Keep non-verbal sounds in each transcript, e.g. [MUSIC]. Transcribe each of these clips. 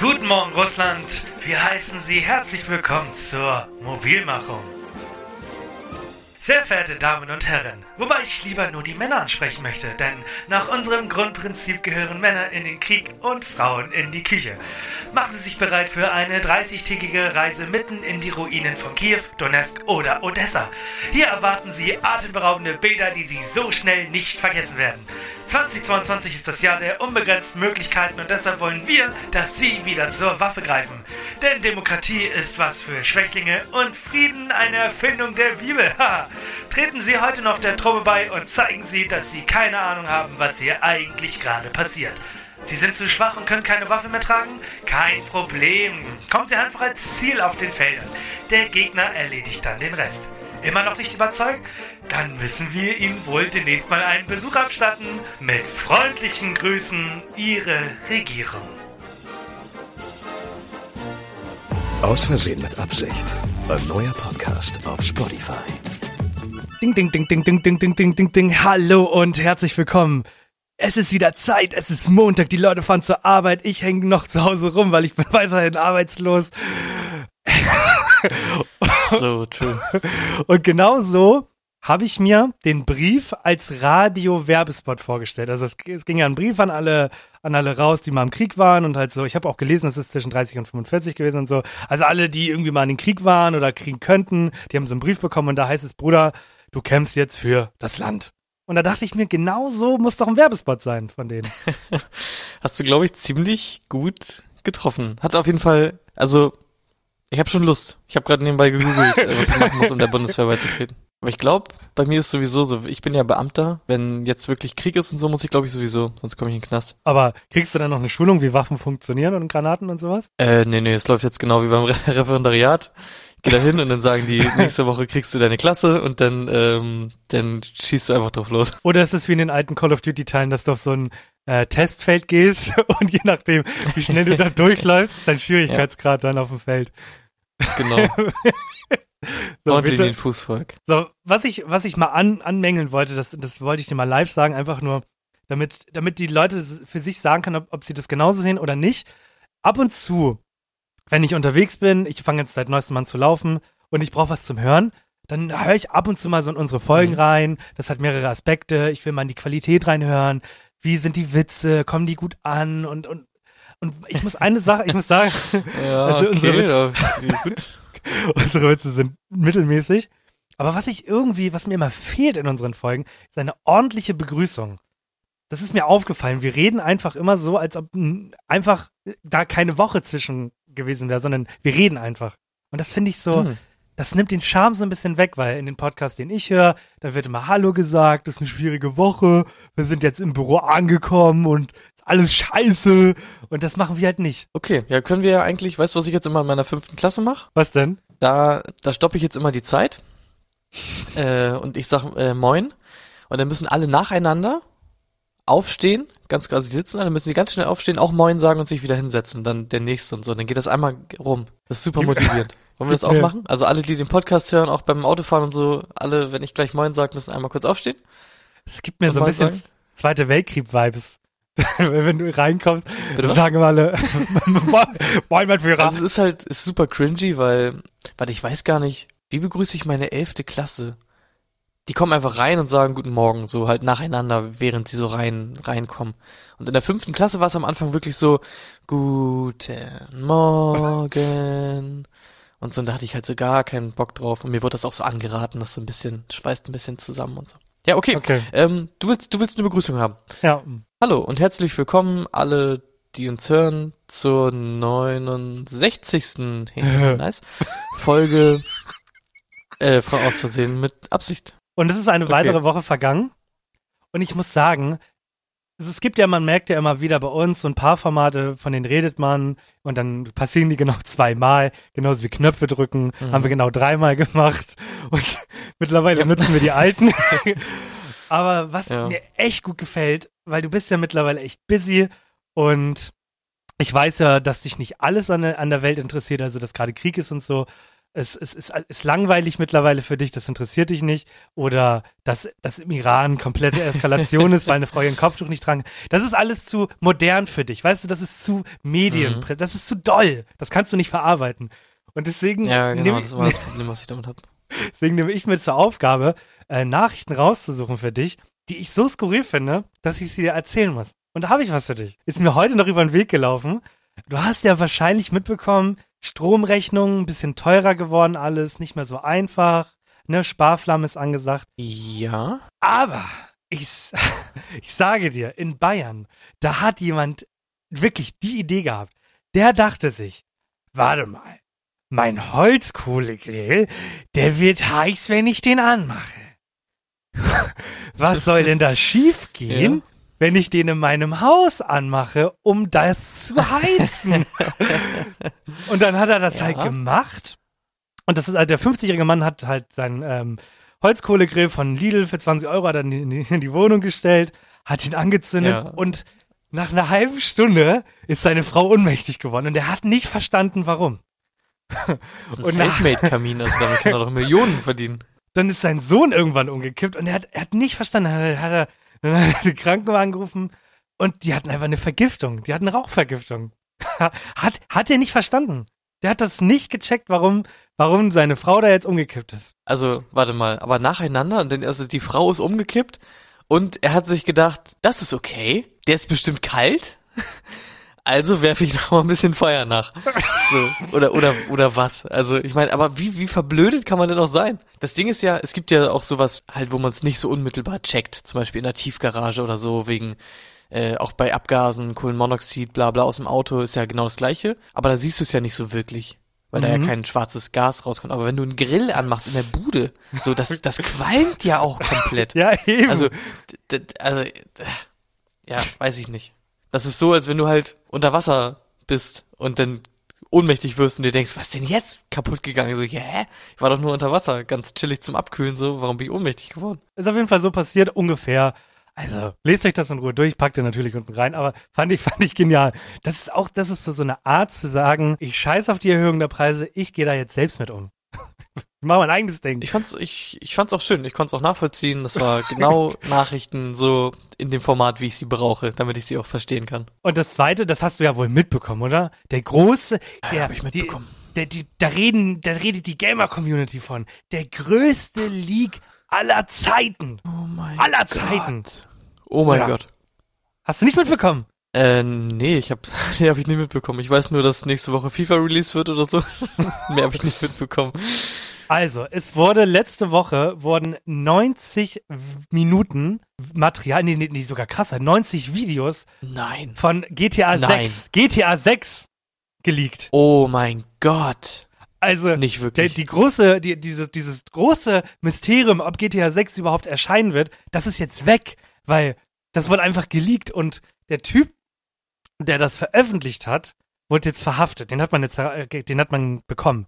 Guten Morgen, Russland. Wir heißen Sie herzlich willkommen zur Mobilmachung. Sehr verehrte Damen und Herren, wobei ich lieber nur die Männer ansprechen möchte, denn nach unserem Grundprinzip gehören Männer in den Krieg und Frauen in die Küche. Machen Sie sich bereit für eine 30-tägige Reise mitten in die Ruinen von Kiew, Donetsk oder Odessa. Hier erwarten Sie atemberaubende Bilder, die Sie so schnell nicht vergessen werden. 2022 ist das Jahr der unbegrenzten Möglichkeiten und deshalb wollen wir, dass Sie wieder zur Waffe greifen. Denn Demokratie ist was für Schwächlinge und Frieden eine Erfindung der Bibel. [LAUGHS] Treten Sie heute noch der Truppe bei und zeigen Sie, dass Sie keine Ahnung haben, was hier eigentlich gerade passiert. Sie sind zu schwach und können keine Waffe mehr tragen? Kein Problem. Kommen Sie einfach als Ziel auf den Feldern. Der Gegner erledigt dann den Rest. Immer noch nicht überzeugt? Dann müssen wir Ihnen wohl demnächst mal einen Besuch abstatten. Mit freundlichen Grüßen, Ihre Regierung. Aus Versehen mit Absicht. Ein neuer Podcast auf Spotify. Ding, ding, ding, ding, ding, ding, ding, ding, ding, ding. Hallo und herzlich willkommen. Es ist wieder Zeit, es ist Montag, die Leute fahren zur Arbeit, ich hänge noch zu Hause rum, weil ich bin [LAUGHS] weiterhin arbeitslos. So, true. Und genau so habe ich mir den Brief als Radio-Werbespot vorgestellt. Also es, es ging ja ein Brief an alle, an alle raus, die mal im Krieg waren und halt so, ich habe auch gelesen, es ist zwischen 30 und 45 gewesen und so. Also alle, die irgendwie mal in den Krieg waren oder kriegen könnten, die haben so einen Brief bekommen und da heißt es, Bruder, du kämpfst jetzt für das Land. Und da dachte ich mir, genau so muss doch ein Werbespot sein von denen. [LAUGHS] Hast du, glaube ich, ziemlich gut getroffen. Hat auf jeden Fall, also ich habe schon Lust. Ich habe gerade nebenbei gegoogelt, äh, was ich machen muss, um der Bundeswehr beizutreten. Aber ich glaube, bei mir ist sowieso so, ich bin ja Beamter, wenn jetzt wirklich Krieg ist und so, muss ich glaube ich sowieso, sonst komme ich in den Knast. Aber kriegst du dann noch eine Schulung, wie Waffen funktionieren und Granaten und sowas? Äh, nee, nee, es läuft jetzt genau wie beim Re [LAUGHS] Referendariat. Geh da hin und dann sagen die, [LAUGHS] nächste Woche kriegst du deine Klasse und dann, ähm, dann schießt du einfach drauf los. Oder ist es wie in den alten Call of Duty-Teilen, dass du auf so ein äh, Testfeld gehst [LAUGHS] und je nachdem, wie schnell du da durchläufst, dein Schwierigkeitsgrad dann auf dem Feld. Genau. [LAUGHS] So, Ordentlich bitte. den Fußvolk. So, was ich, was ich mal an, anmängeln wollte, das, das wollte ich dir mal live sagen, einfach nur, damit, damit die Leute für sich sagen können, ob, ob sie das genauso sehen oder nicht. Ab und zu, wenn ich unterwegs bin, ich fange jetzt seit neuestem an zu laufen und ich brauche was zum Hören, dann höre ich ab und zu mal so in unsere Folgen Mhm. rein. Das hat mehrere Aspekte. Ich will mal in die Qualität reinhören. Wie sind die Witze? Kommen die gut an? Und, und, und ich muss eine Sache, ich muss sagen, [LAUGHS] Ja, Also unsere okay, Witze- da, gut. [LAUGHS] unsere Witze sind mittelmäßig. Aber was ich irgendwie, was mir immer fehlt in unseren Folgen, ist eine ordentliche Begrüßung. Das ist mir aufgefallen. Wir reden einfach immer so, als ob einfach da keine Woche zwischen gewesen wäre, sondern wir reden einfach. Und das finde ich so, Hm. Das nimmt den Charme so ein bisschen weg, weil in den Podcasts, den ich höre, da wird immer Hallo gesagt, das ist eine schwierige Woche, wir sind jetzt im Büro angekommen und alles scheiße. Und das machen wir halt nicht. Okay, ja, können wir ja eigentlich, weißt du, was ich jetzt immer in meiner fünften Klasse mache? Was denn? Da, da stoppe ich jetzt immer die Zeit [LAUGHS] äh, und ich sag äh, Moin und dann müssen alle nacheinander aufstehen, ganz also die sitzen alle, müssen sie ganz schnell aufstehen, auch Moin sagen und sich wieder hinsetzen, dann der nächste und so, dann geht das einmal rum. Das ist super [LAUGHS] motivierend. Wollen wir das auch Ja. machen? Also alle, die den Podcast hören, auch beim Autofahren und so, alle, wenn ich gleich Moin sage, müssen einmal kurz aufstehen. Es gibt mir Und so ein bisschen sagen? Zweite Weltkrieg-Vibes. [LAUGHS] Wenn du reinkommst, Bitte was? sagen wir alle, [LAUGHS] Moin, mein Führer. Also es ist halt, ist super cringy, weil, weil ich weiß gar nicht, wie begrüße ich meine elfte Klasse? Die kommen einfach rein und sagen Guten Morgen, so halt nacheinander, während sie so rein, reinkommen. Und in der fünften Klasse war es am Anfang wirklich so, Guten Morgen. Und so, und da hatte ich halt so gar keinen Bock drauf. Und mir wurde das auch so angeraten, dass so ein bisschen, schweißt ein bisschen zusammen und so. Ja, okay. Okay. Ähm, du willst, du willst eine Begrüßung haben. Ja. Hallo und herzlich willkommen alle, die uns hören, zur 69. [LAUGHS] nice, Folge äh, Aus Versehen mit Absicht. Und es ist eine Okay. weitere Woche vergangen. Und ich muss sagen, es, es gibt ja, man merkt ja immer wieder bei uns so ein paar Formate, von denen redet man und dann passieren die genau [LAUGHS] zweimal, genauso wie Knöpfe drücken, Mhm. haben wir genau dreimal gemacht und [LAUGHS] mittlerweile nutzen wir die alten. [LAUGHS] Aber was Ja. mir echt gut gefällt, weil du bist ja mittlerweile echt busy und ich weiß ja, dass dich nicht alles an der, an der Welt interessiert, also dass gerade Krieg ist und so. Es, es ist, ist langweilig mittlerweile für dich, das interessiert dich nicht. Oder dass, dass im Iran komplette Eskalation ist, weil eine Frau ihren Kopftuch nicht tragen. Das ist alles zu modern für dich. Weißt du, das ist zu Medien, Mhm. das ist zu doll. Das kannst du nicht verarbeiten. Und deswegen, Ja, genau, nehme das ich, war das Problem, was ich damit habe. [LAUGHS] deswegen nehme ich mir zur Aufgabe, äh, Nachrichten rauszusuchen für dich, die ich so skurril finde, dass ich sie dir erzählen muss. Und da habe ich was für dich. Ist mir heute noch über den Weg gelaufen. Du hast ja wahrscheinlich mitbekommen, Stromrechnung, ein bisschen teurer geworden alles, nicht mehr so einfach, ne, Sparflamme ist angesagt. Ja? Aber ich, [LAUGHS] ich sage dir, in Bayern, da hat jemand wirklich die Idee gehabt. Der dachte sich, warte mal, mein Holzkohlegrill, der wird heiß, wenn ich den anmache. [LAUGHS] Was soll denn da schief gehen, Ja. Wenn ich den in meinem Haus anmache, um das zu heizen? [LAUGHS] Und dann hat er das Ja. halt gemacht. Und das ist halt, der 50-jährige Mann hat halt seinen ähm, Holzkohlegrill von Lidl für 20 Euro hat er in die, in die Wohnung gestellt, hat ihn angezündet Ja. und nach einer halben Stunde ist seine Frau ohnmächtig geworden und er hat nicht verstanden, warum. Das ist ein Selfmade-Kamin, also damit kann er doch [LAUGHS] Millionen verdienen. Dann ist sein Sohn irgendwann umgekippt und er hat, er hat nicht verstanden. Hat er, hat er, [LAUGHS] dann hat er die Krankenwagen gerufen und die hatten einfach eine Vergiftung. Die hatten eine Rauchvergiftung. [LAUGHS] hat, hat er nicht verstanden. Der hat das nicht gecheckt, warum, warum seine Frau da jetzt umgekippt ist. Also, warte mal, aber nacheinander, dann, also die Frau ist umgekippt und er hat sich gedacht, das ist okay, der ist bestimmt kalt, also werfe ich [LAUGHS] noch mal ein bisschen Feuer nach. So, oder, oder, oder was? Also, ich meine, aber wie, wie verblödet kann man denn auch sein? Das Ding ist ja, es gibt ja auch sowas halt, wo man es nicht so unmittelbar checkt, zum Beispiel in der Tiefgarage oder so, wegen, äh, auch bei Abgasen, Kohlenmonoxid, bla bla aus dem Auto ist ja genau das gleiche, aber da siehst du es ja nicht so wirklich. Weil da ja Mhm. kein schwarzes Gas rauskommt. Aber wenn du einen Grill anmachst in der Bude, so, das, das qualmt ja auch komplett. [LAUGHS] Ja, eben. Also, also, d- ja, weiß ich nicht. Das ist so, als wenn du halt unter Wasser bist und dann ohnmächtig wirst und dir denkst, was ist denn jetzt kaputt gegangen? So, ja, hä? Ich war doch nur unter Wasser, ganz chillig zum Abkühlen, so, warum bin ich ohnmächtig geworden? Ist auf jeden Fall so passiert, ungefähr. Also, lest euch das in Ruhe durch, packt ihr natürlich unten rein, aber fand ich, [LAUGHS] fand ich genial. Das ist auch, das ist so, so eine Art zu sagen, ich scheiß auf die Erhöhung der Preise, ich gehe da jetzt selbst mit um. [LAUGHS] ich mach mein eigenes Ding. Ich fand's, ich, ich fand's auch schön, ich konnte es auch nachvollziehen. Das war genau [LAUGHS] Nachrichten so in dem Format, wie ich sie brauche, damit ich sie auch verstehen kann. Und das zweite, das hast du ja wohl mitbekommen, oder? Der große, der, hab ich mitbekommen. Der, die, da reden, da redet die Gamer-Community von. Der größte League aller Zeiten. Oh mein Aller Zeiten. Oh mein Ja. Gott. Hast du nicht mitbekommen? Äh, nee, ich hab, [LAUGHS] nee, hab ich nicht mitbekommen. Ich weiß nur, dass nächste Woche FIFA released wird oder so. [LAUGHS] Mehr habe ich nicht mitbekommen. Also, es wurde letzte Woche wurden 90 Minuten Material, nee, nee, nee, sogar krasser, 90 Videos Nein. von GTA Nein. 6, GTA 6 geleakt. Oh mein Gott. Also, Nicht wirklich. die große, die, dieses, dieses große Mysterium, ob GTA 6 überhaupt erscheinen wird, das ist jetzt weg, weil das wurde einfach geleakt und der Typ, der das veröffentlicht hat, wurde jetzt verhaftet. Den hat man jetzt, äh, den hat man bekommen.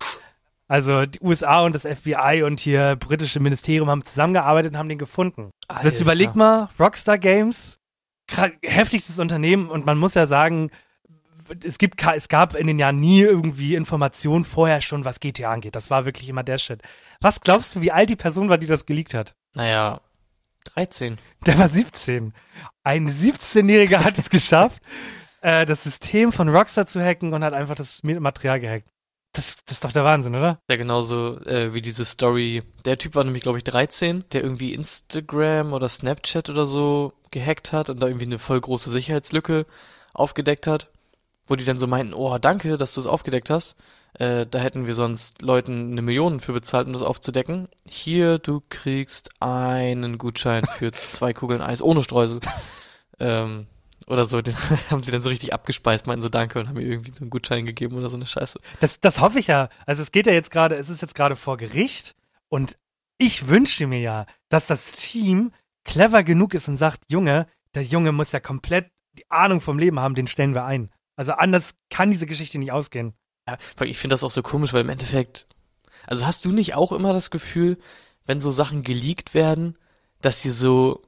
Also die USA und das FBI und hier britische Ministerium haben zusammengearbeitet und haben den gefunden. Also jetzt überleg mal, Rockstar Games, heftigstes Unternehmen und man muss ja sagen, es gibt es gab in den Jahren nie irgendwie Informationen vorher schon, was GTA angeht. Das war wirklich immer der Shit. Was glaubst du, wie alt die Person war, die das geleakt hat? Naja, 13. Der war 17. Ein 17-Jähriger hat es [LAUGHS] geschafft, äh, das System von Rockstar zu hacken und hat einfach das Material gehackt. Das, das ist doch der Wahnsinn, oder? Ja, genauso äh, wie diese Story. Der Typ war nämlich, glaube ich, 13, der irgendwie Instagram oder Snapchat oder so gehackt hat und da irgendwie eine voll große Sicherheitslücke aufgedeckt hat. Wo die dann so meinten, oh, danke, dass du es aufgedeckt hast. Äh, da hätten wir sonst Leuten eine Million für bezahlt, um das aufzudecken. Hier, du kriegst einen Gutschein für [LAUGHS] zwei Kugeln Eis ohne Streusel. ähm, oder so, den [LAUGHS] haben sie dann so richtig abgespeist, meinten so Danke und haben mir irgendwie so einen Gutschein gegeben oder so eine Scheiße. Das, das hoffe ich ja. Also es geht ja jetzt gerade, es ist jetzt gerade vor Gericht und ich wünsche mir ja, dass das Team clever genug ist und sagt, Junge, der Junge muss ja komplett die Ahnung vom Leben haben, den stellen wir ein. Also anders kann diese Geschichte nicht ausgehen. Ja, ich finde das auch so komisch, weil im Endeffekt, also hast du nicht auch immer das Gefühl, wenn so Sachen geleakt werden, dass sie so,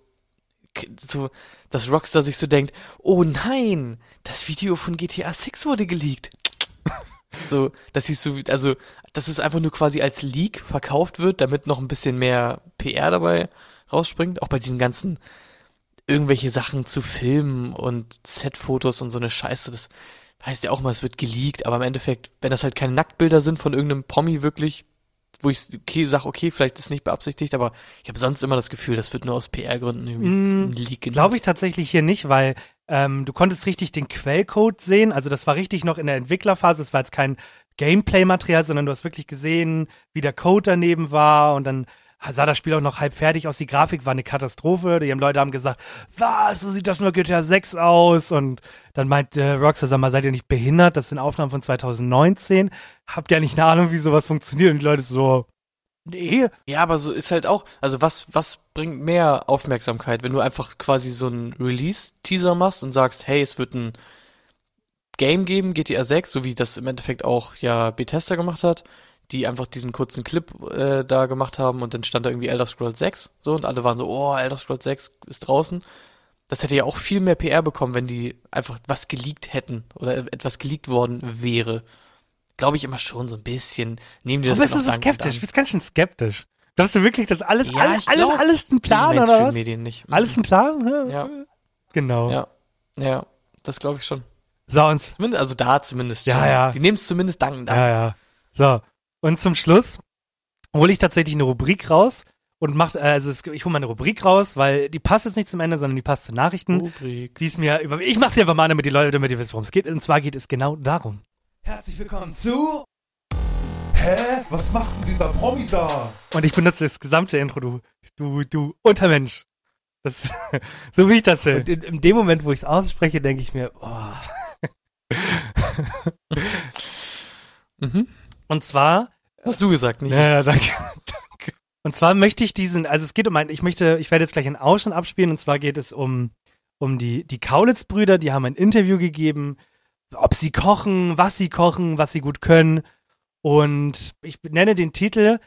so, dass Rockstar sich so denkt, oh nein, das Video von GTA 6 wurde geleakt. [LAUGHS] So, dass sie so, also, dass es einfach nur quasi als Leak verkauft wird, damit noch ein bisschen mehr PR dabei rausspringt. Auch bei diesen ganzen irgendwelche Sachen zu filmen und Setfotos und so eine Scheiße, das heißt ja auch mal, es wird geleakt, aber im Endeffekt, wenn das halt keine Nacktbilder sind von irgendeinem Promi wirklich, wo ich okay sage, okay, vielleicht ist nicht beabsichtigt, aber ich habe sonst immer das Gefühl, das wird nur aus PR-Gründen irgendwie Mm, ein Leak. Glaube ich tatsächlich hier nicht, weil ähm, du konntest richtig den Quellcode sehen. Also das war richtig noch in der Entwicklerphase. Es war jetzt kein Gameplay-Material, sondern du hast wirklich gesehen, wie der Code daneben war und dann sah das Spiel auch noch halb fertig aus. Die Grafik war eine Katastrophe. Die haben Leute haben gesagt, was, so sieht das nur GTA 6 aus? Und dann meinte äh, Rockstar, sag mal, seid ihr nicht behindert? Das sind Aufnahmen von 2019. Habt ihr nicht eine Ahnung, wie sowas funktioniert? Und die Leute so, nee. Ja, aber so ist halt auch, also was, was bringt mehr Aufmerksamkeit, wenn du einfach quasi so einen Release-Teaser machst und sagst, hey, es wird ein Game geben, GTA 6, so wie das im Endeffekt auch ja Bethesda gemacht hat, die einfach diesen kurzen Clip äh, da gemacht haben und dann stand da irgendwie Elder Scrolls 6, so und alle waren so, oh, Elder Scrolls 6 ist draußen. Das hätte ja auch viel mehr PR bekommen, wenn die einfach was geleakt hätten oder etwas geleakt worden wäre. Glaube ich immer schon so ein bisschen. Nehmen die das Aber bist du so skeptisch? an. Bist ganz schön skeptisch. Glaubst du wirklich, dass alles, Ja, alles, alles, alles ein Plan oder was? Mainstream-Medien nicht. Alles ein Plan? Ja. Genau. Ja, ja, das glaube ich schon. So, und Zumindest, also da zumindest. Ja, schon. ja. Die nehmen es zumindest dankend an. Ja, ja. So. Und zum Schluss hole ich tatsächlich eine Rubrik raus und mach, äh, also es, ich hole mal eine Rubrik raus, weil die passt jetzt nicht zum Ende, sondern die passt zu Nachrichten. Rubrik. Die ist mir über, ich mach sie einfach mal, damit die Leute, damit ihr wisst, worum es geht. Und zwar geht es genau darum. Herzlich willkommen zu Hä? Was macht denn dieser Promi da? Und ich benutze das gesamte Intro, du, du, du Untermensch. Das, [LAUGHS] so wie ich das will. Und in, in dem Moment, wo ich es ausspreche, denke ich mir, oh. [LAUGHS] Mhm. Und zwar Hast du gesagt, nicht? Ja, ja, danke. [LAUGHS] danke. Und zwar möchte ich diesen, also es geht um ein, ich möchte, ich werde jetzt gleich einen Ausschnitt abspielen und zwar geht es um, um die, die Kaulitz-Brüder, die haben ein Interview gegeben, ob sie kochen, was sie kochen, was sie gut können. Und ich nenne den Titel,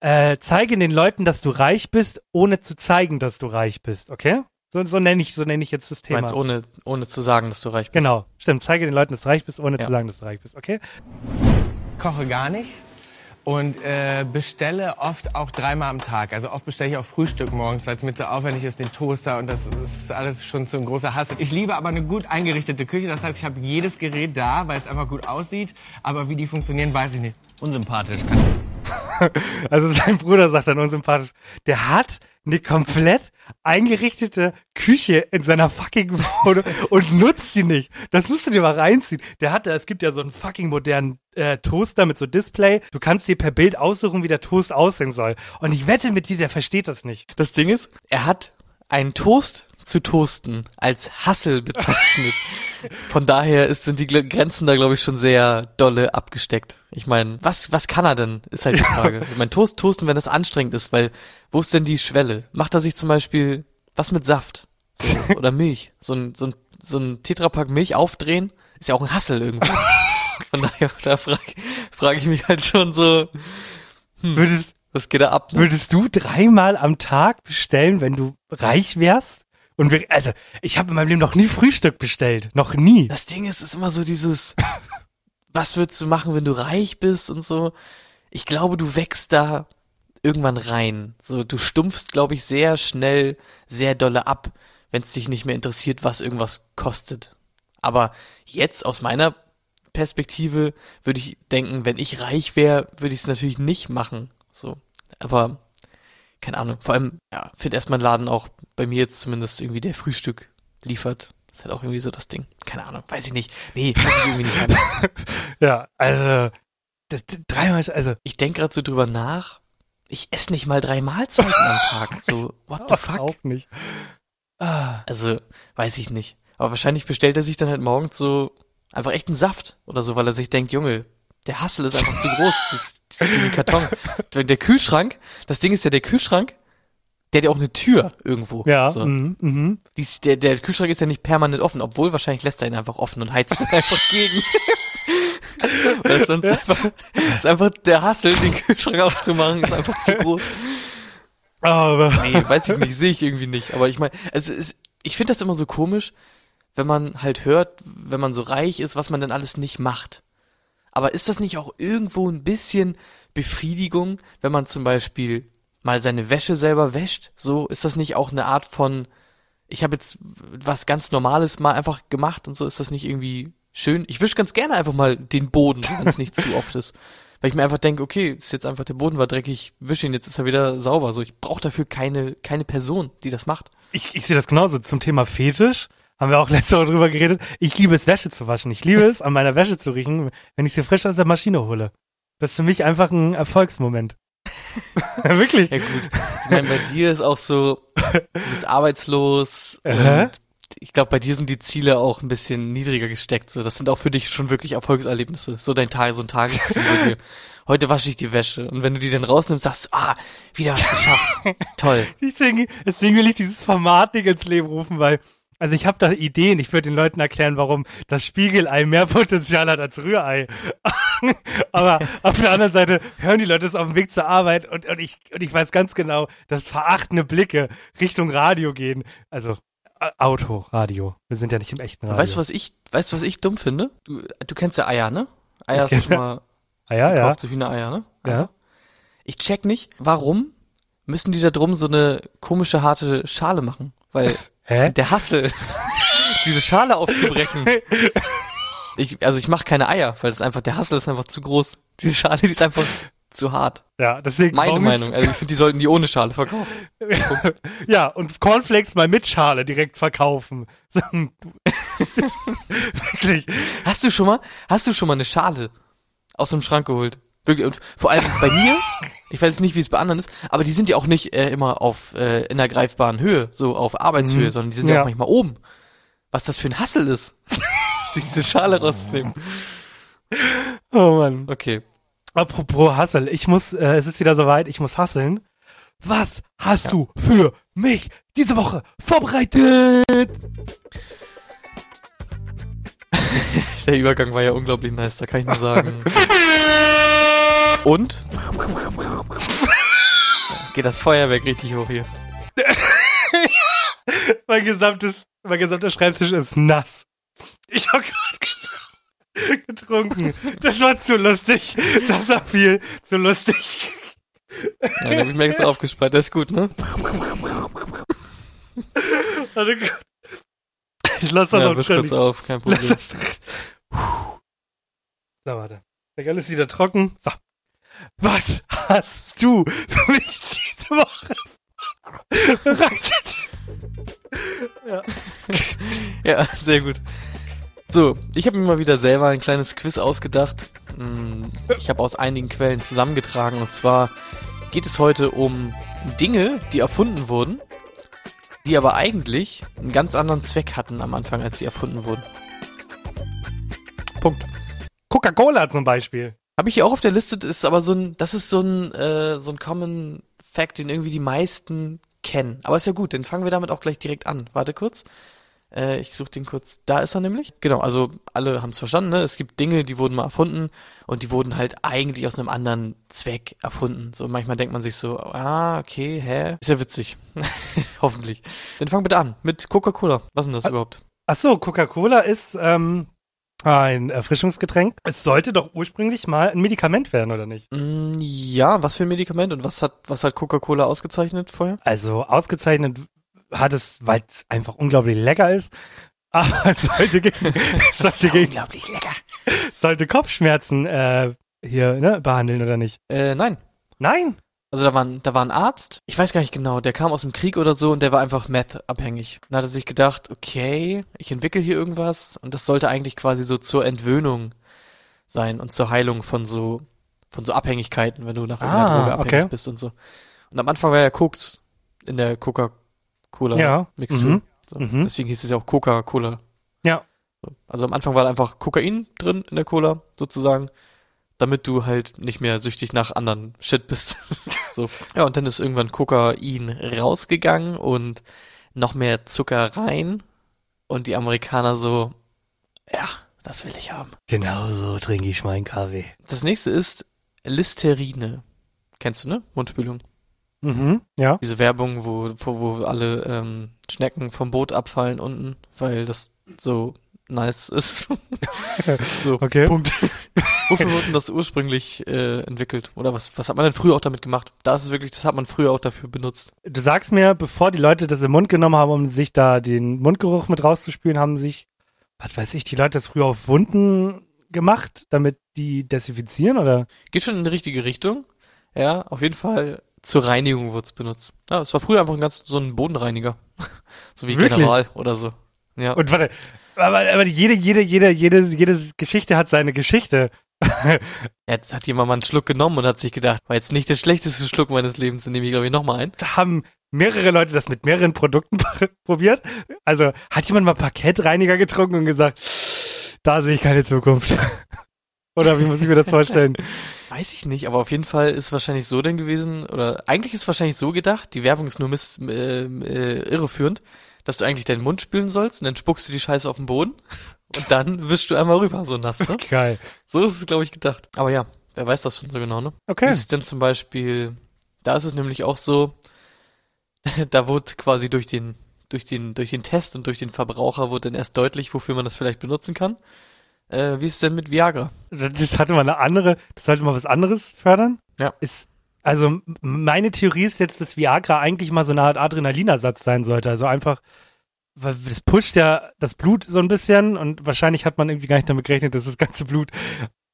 äh, zeige den Leuten, dass du reich bist, ohne zu zeigen, dass du reich bist, okay? So, so nenne ich, so nenne ich jetzt das Du Thema. meinst, ohne, ohne zu sagen, dass du reich bist. Genau, stimmt. Zeige den Leuten, dass du reich bist, ohne Ja. zu sagen, dass du reich bist, okay? koche gar nicht und äh, bestelle oft auch dreimal am Tag. Also oft bestelle ich auch Frühstück morgens, weil es mir zu aufwendig ist, den Toaster und das, ist alles schon so ein großer Hassel. Ich liebe aber eine gut eingerichtete Küche, das heißt, ich habe jedes Gerät da, weil es einfach gut aussieht, aber wie die funktionieren, weiß ich nicht. Unsympathisch. Kann [LAUGHS] Also sein Bruder sagt dann unsympathisch, der hat eine komplett eingerichtete Küche in seiner fucking Wohnung und nutzt sie nicht. Das musst du dir mal reinziehen. Der hatte, es gibt ja so einen fucking modernen äh, Toaster mit so Display. Du kannst dir per Bild aussuchen, wie der Toast aussehen soll. Und ich wette mit dir, der versteht das nicht. Das Ding ist, er hat einen Toast zu toasten als Hassel bezeichnet. Von daher ist, sind die Grenzen da, glaube ich, schon sehr dolle abgesteckt. Ich meine, was, was kann er denn, ist halt die Frage. Ich meine, Toast toasten, wenn das anstrengend ist, weil, wo ist denn die Schwelle? Macht er sich zum Beispiel was mit Saft? So, [LAUGHS] oder Milch? So ein, so ein, so ein Tetrapack Milch aufdrehen? Ist ja auch ein Hassel irgendwie. Von daher, da frage frag ich mich halt schon so, Würdest, was geht da ab? Ne? würdest du dreimal am Tag bestellen, wenn du reich wärst? Und wir, also, ich habe in meinem Leben noch nie Frühstück bestellt. Noch nie. Das Ding ist, ist immer so dieses, [LAUGHS] was würdest du machen, wenn du reich bist und so. Ich glaube, du wächst da irgendwann rein. So, du stumpfst, glaube ich, sehr schnell, sehr dolle ab, wenn es dich nicht mehr interessiert, was irgendwas kostet. Aber jetzt aus meiner Perspektive würde ich denken, wenn ich reich wäre, würde ich es natürlich nicht machen. So, aber keine Ahnung. Vor allem, ja, finde erstmal ein Laden auch bei mir jetzt zumindest irgendwie der Frühstück liefert. Das ist halt auch irgendwie so das Ding. Keine Ahnung, weiß ich nicht. Nee, weiß ich irgendwie nicht. [LAUGHS] Ja, also, das, das, dreimal, also, Ich denke gerade so drüber nach. Ich esse nicht mal drei Mahlzeiten am Tag. So, [LAUGHS] what the fuck? auch nicht. Ah. Also, weiß ich nicht. Aber wahrscheinlich bestellt er sich dann halt morgens so einfach echt einen Saft oder so, weil er sich denkt, Junge, der Hassel ist einfach zu groß. [LAUGHS] Diesen Karton. Der Kühlschrank, das Ding ist ja der Kühlschrank, der hat ja auch eine Tür irgendwo. Ja, So. mhm, mhm. Dies, der, der Kühlschrank ist ja nicht permanent offen, obwohl wahrscheinlich lässt er ihn einfach offen und heizt ihn [LAUGHS] einfach gegen. [LAUGHS] Weil sonst einfach, ist einfach der Hassel, den Kühlschrank aufzumachen, ist einfach zu groß. Aber, Nee, weiß ich nicht, sehe ich irgendwie nicht. Aber ich meine, also es, ich finde das immer so komisch, wenn man halt hört, wenn man so reich ist, was man denn alles nicht macht. Aber ist das nicht auch irgendwo ein bisschen Befriedigung, wenn man zum Beispiel mal seine Wäsche selber wäscht? So, ist das nicht auch eine Art von, ich habe jetzt was ganz Normales mal einfach gemacht und so, ist das nicht irgendwie schön? Ich wische ganz gerne einfach mal den Boden, wenn es nicht zu oft ist. Weil ich mir einfach denke, okay, ist jetzt einfach der Boden war dreckig, wische ihn, jetzt ist er wieder sauber. So, ich brauche dafür keine, keine Person, die das macht. Ich, ich sehe das genauso. Zum Thema Fetisch haben wir auch letzte Woche drüber geredet. Ich liebe es, Wäsche zu waschen. Ich liebe es, an meiner Wäsche zu riechen, wenn ich sie frisch aus der Maschine hole. Das ist für mich einfach ein Erfolgsmoment. [LAUGHS] Wirklich. Ja gut. Ich meine, bei dir ist auch so, du bist arbeitslos und ich glaube, bei dir sind die Ziele auch ein bisschen niedriger gesteckt. So, das sind auch für dich schon wirklich Erfolgserlebnisse. So dein Tag, so ein Tagesziel bei dir. Heute wasche ich die Wäsche. Und wenn du die dann rausnimmst, sagst du, ah, wieder was geschafft. [LAUGHS] Toll. Deswegen, deswegen will ich dieses Format-Ding ins Leben rufen, weil, also ich habe da Ideen, ich würde den Leuten erklären, warum das Spiegelei mehr Potenzial hat als Rührei. [LAUGHS] Aber auf der anderen Seite hören die Leute es auf dem Weg zur Arbeit und, und, ich, und ich weiß ganz genau, dass verachtende Blicke Richtung Radio gehen. Also Auto, Radio. Wir sind ja nicht im echten Radio. Weißt du, was ich, weißt du, was ich dumm finde? Du, du kennst ja Eier, ne? Eier hast du schon mal [LAUGHS] ah, ja, gekauft, so Hühnereier, ne? ja. Ich check nicht, warum müssen die da drum so eine komische, harte Schale machen? Weil [LAUGHS] Hä? der Hassel, [LAUGHS] diese Schale aufzubrechen. Ich, also ich mache keine Eier, weil das einfach, der Hassel ist einfach zu groß. Diese Schale, die ist einfach zu hart. Ja, deswegen. Meine Meinung. Also ich finde, die sollten die ohne Schale verkaufen. [LAUGHS] Ja, und Cornflakes mal mit Schale direkt verkaufen. [LAUGHS] Wirklich. Hast du schon mal, hast du schon mal eine Schale aus dem Schrank geholt? Wirklich, und vor allem bei mir, [LAUGHS] ich weiß nicht, wie es bei anderen ist, aber die sind ja auch nicht äh, immer auf äh, in der greifbaren Höhe, so auf Arbeitshöhe, Mhm. sondern die sind ja. Ja. auch manchmal oben. Was das für ein Hassel ist, sich [LAUGHS] diese Schale rauszunehmen. [LAUGHS] Oh Mann. Okay. Apropos Hassel, ich muss, äh, es ist wieder soweit, ich muss hasseln. Was hast du für mich diese Woche vorbereitet? Der Übergang war ja unglaublich nice, da kann ich nur sagen. Und? [LAUGHS] Geht das Feuerwerk richtig hoch hier. [LAUGHS] Mein gesamtes, mein gesamter Schreibtisch ist nass. Ich habe gerade getrunken. Das war zu lustig. Das war viel zu lustig. Ja, da hab ich mir extra aufgespart, das ist gut, ne? Warte kurz. Ich lasse das Ja, auch kurz auf, kein Lass Problem. das drin. So, warte. Leg alles wieder trocken. So. Was hast du für mich diese Woche bereitet? Ja, sehr gut. So, ich habe mir mal wieder selber ein kleines Quiz ausgedacht. Mm, Ich habe aus einigen Quellen zusammengetragen und zwar geht es heute um Dinge, die erfunden wurden, die aber eigentlich einen ganz anderen Zweck hatten am Anfang, als sie erfunden wurden. Punkt. Coca-Cola zum Beispiel. Habe ich hier auch auf der Liste, das ist aber so ein, das ist so ein, äh, so ein Common Fact, den irgendwie die meisten kennen. Aber ist ja gut, dann fangen wir damit auch gleich direkt an. Warte kurz. Äh, ich suche den kurz. Da ist er nämlich. Genau, also alle haben es verstanden, ne? Es gibt Dinge, die wurden mal erfunden und die wurden halt eigentlich aus einem anderen Zweck erfunden. So manchmal denkt man sich so, ah, okay, hä? Ist ja witzig. [LAUGHS] Hoffentlich. Dann fang bitte an mit Coca-Cola. Was ist denn das Ah. überhaupt? Ach so, Coca-Cola ist ähm, ein Erfrischungsgetränk. Es sollte doch ursprünglich mal ein Medikament werden, oder nicht? Mm, ja, was für ein Medikament und was hat, was hat Coca-Cola ausgezeichnet vorher? Also ausgezeichnet hat es, weil es einfach unglaublich lecker ist. [LAUGHS] Aber es sollte gegen, [LAUGHS] es sollte, gegen, unglaublich lecker. [LAUGHS] sollte Kopfschmerzen äh, hier ne, behandeln, oder nicht? Äh, nein. Nein. Also da war, ein, da war ein Arzt, ich weiß gar nicht genau, der kam aus dem Krieg oder so und der war einfach Meth-abhängig. Dann hat er sich gedacht, okay, ich entwickle hier irgendwas und das sollte eigentlich quasi so zur Entwöhnung sein und zur Heilung von so, von so Abhängigkeiten, wenn du nach irgendeiner Ah, Droge abhängig okay. bist und so. Und am Anfang war ja Koks in der Coca-Cola Ja, Mixtur. mhm, So. mhm. Deswegen hieß es ja auch Coca-Cola. Ja. So. Also am Anfang war da einfach Kokain drin in der Cola, sozusagen, damit du halt nicht mehr süchtig nach anderen Shit bist. [LAUGHS] so. Ja, und dann ist irgendwann Kokain rausgegangen und noch mehr Zucker rein. Und die Amerikaner so, ja, das will ich haben. Genau so trinke ich meinen Kaffee. Das nächste ist Listerine. Kennst du, ne? Mundspülung. Mhm, ja. Diese Werbung, wo, wo, wo alle ähm, Schnecken vom Boot abfallen unten, weil das so nice ist. [LAUGHS] so, Okay. Punkt. Wofür wurde denn das ursprünglich äh, entwickelt? Oder was, was hat man denn früher auch damit gemacht? Da ist es wirklich, das hat man früher auch dafür benutzt. Du sagst mir, bevor die Leute das im Mund genommen haben, um sich da den Mundgeruch mit rauszuspülen, haben sich, was weiß ich, die Leute das früher auf Wunden gemacht, damit die desinfizieren oder? Geht schon in die richtige Richtung. Ja, auf jeden Fall zur Reinigung wird's benutzt. Ja, es war früher einfach ein ganz so ein Bodenreiniger. [LAUGHS] so wie Wirklich? General oder so. Ja. Und warte, aber, aber jede, jede, jede, jede, jede Geschichte hat seine Geschichte. [LAUGHS] Jetzt hat jemand mal einen Schluck genommen und hat sich gedacht, war jetzt nicht der schlechteste Schluck meines Lebens, den nehme ich glaube ich nochmal ein. Da haben mehrere Leute das mit mehreren Produkten [LAUGHS] probiert. Also hat jemand mal Parkettreiniger getrunken und gesagt, da sehe ich keine Zukunft. [LAUGHS] Oder wie muss ich mir das vorstellen? Weiß ich nicht, aber auf jeden Fall ist wahrscheinlich so denn gewesen, oder eigentlich ist wahrscheinlich so gedacht, die Werbung ist nur miss, äh, äh, irreführend, dass du eigentlich deinen Mund spülen sollst und dann spuckst du die Scheiße auf den Boden und dann wischst du einmal rüber, so nass, ne? Geil. So ist es, glaube ich, gedacht. Aber ja, wer weiß das schon so genau, ne? Okay. Wie ist es denn zum Beispiel, da ist es nämlich auch so, [LAUGHS] da wurde quasi durch den, durch den, durch den Test und durch den Verbraucher wurde dann erst deutlich, wofür man das vielleicht benutzen kann. Äh, wie ist es denn mit Viagra? Das hatte mal eine andere, das sollte mal was anderes fördern. Ja. Ist, also meine Theorie ist jetzt, dass Viagra eigentlich mal so eine Art Adrenalinersatz sein sollte. Also einfach, weil das pusht ja das Blut so ein bisschen und wahrscheinlich hat man irgendwie gar nicht damit gerechnet, dass das ganze Blut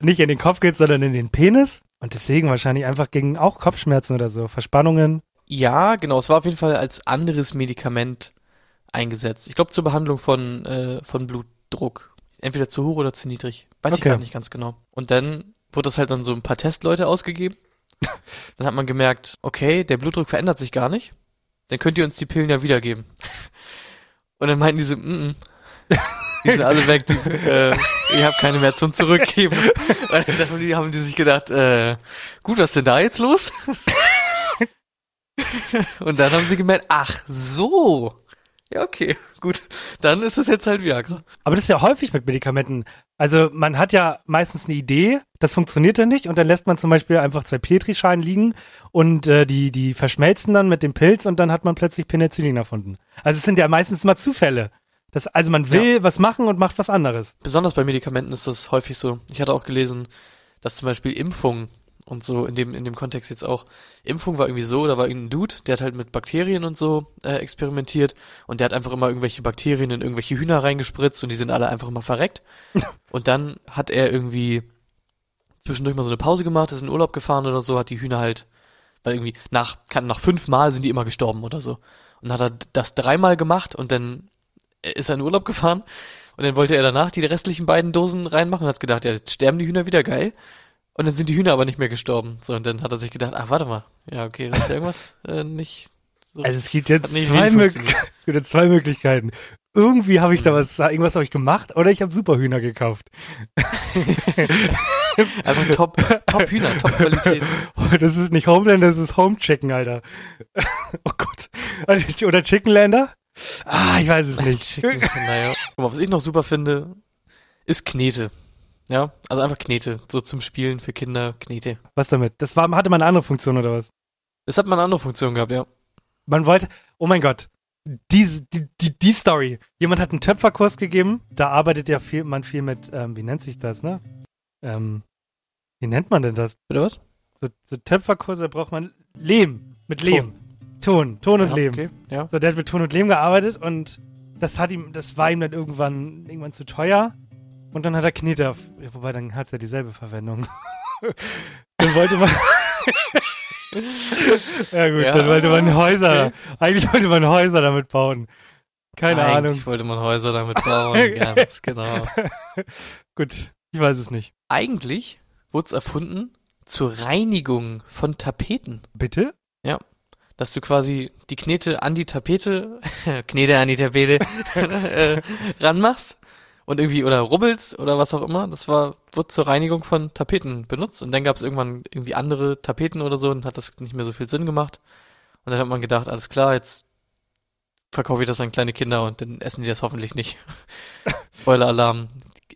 nicht in den Kopf geht, sondern in den Penis. Und deswegen wahrscheinlich einfach gegen auch Kopfschmerzen oder so, Verspannungen. Ja, genau. Es war auf jeden Fall als anderes Medikament eingesetzt. Ich glaube zur Behandlung von, äh, von Blutdruck. Entweder zu hoch oder zu niedrig. Weiß ich Okay. gar nicht ganz genau. Und dann wurde das halt dann so ein paar Testleute ausgegeben. Dann hat man gemerkt, okay, der Blutdruck verändert sich gar nicht. Dann könnt ihr uns die Pillen ja wiedergeben. Und dann meinten diese, mm, mm. Die sind alle weg, die, äh, ich habe keine mehr zum Zurückgeben. Und dann haben die, haben die sich gedacht, äh, gut, was ist denn da jetzt los? Und dann haben sie gemerkt, ach so. Ja, okay, [LAUGHS] gut. Dann ist es jetzt halt Viagra. Aber das ist ja häufig mit Medikamenten. Also man hat ja meistens eine Idee, das funktioniert dann nicht und dann lässt man zum Beispiel einfach zwei Petrischalen liegen und äh, die, die verschmelzen dann mit dem Pilz und dann hat man plötzlich Penicillin erfunden. Also es sind ja meistens mal Zufälle. Das, also man will was machen und macht was anderes. Besonders bei Medikamenten ist das häufig so. Ich hatte auch gelesen, dass zum Beispiel Impfung und so in dem, in dem Kontext jetzt auch, Impfung war irgendwie so, da war irgendein Dude, der hat halt mit Bakterien und so äh, experimentiert und der hat einfach immer irgendwelche Bakterien in irgendwelche Hühner reingespritzt und die sind alle einfach immer verreckt. [LAUGHS] und dann hat er irgendwie zwischendurch mal so eine Pause gemacht, ist in Urlaub gefahren oder so, hat die Hühner halt, weil irgendwie nach, kann, nach fünf Mal sind die immer gestorben oder so. Und dann hat er das dreimal gemacht und dann ist er in Urlaub gefahren und dann wollte er danach die restlichen beiden Dosen reinmachen und hat gedacht, ja, jetzt sterben die Hühner wieder geil. Und dann sind die Hühner aber nicht mehr gestorben. So, und dann hat er sich gedacht, ach, warte mal. Ja, okay, da ist ja irgendwas äh, nicht so. Also es gibt jetzt zwei, [LAUGHS] gibt jetzt zwei Möglichkeiten. Irgendwie habe ich da was, irgendwas habe ich gemacht oder ich habe Superhühner gekauft. [LAUGHS] Einfach top, top Hühner, top Qualität. [LAUGHS] Das ist nicht Homeland, das ist Home Chicken, Alter. Oh Gott. Also, Oder Chickenlander? Ah, ich weiß es nicht. Chicken, naja. Guck mal, was ich noch super finde, ist Knete. Ja, also einfach Knete. So zum Spielen für Kinder, Knete. Was damit? Das war, hatte mal eine andere Funktion oder was? Das hat mal eine andere Funktion gehabt, ja. Man wollte, oh mein Gott, die, die, die, die Story. Jemand hat einen Töpferkurs gegeben, da arbeitet ja viel, man viel mit, ähm, wie nennt sich das, ne? Ähm, wie nennt man denn das? Oder was? So, so Töpferkurse braucht man Lehm, mit Lehm. Ton, Ton und ja, Lehm. Okay, ja. So, der hat mit Ton und Lehm gearbeitet und das hat ihm, das war ihm dann irgendwann, irgendwann zu teuer. Und dann hat er Knete ja, wobei dann hat er dieselbe Verwendung. [LAUGHS] dann wollte man, [LAUGHS] ja gut, Ja, dann wollte man Häuser, okay. eigentlich wollte man Häuser damit bauen. Keine Eigentlich Ahnung. wollte man Häuser damit bauen, [LAUGHS] ganz genau. Gut, ich weiß es nicht. Eigentlich wurde es erfunden zur Reinigung von Tapeten. Bitte? Dass du quasi die Knete an die Tapete, Knete an die Tapete, äh, ranmachst und irgendwie oder rubbelst oder was auch immer. Das war, wurde zur Reinigung von Tapeten benutzt. Und dann gab es irgendwann irgendwie andere Tapeten oder so und hat das nicht mehr so viel Sinn gemacht. Und dann hat man gedacht, alles klar, jetzt verkaufe ich das an kleine Kinder und dann essen die das hoffentlich nicht. [LAUGHS] Spoiler-Alarm,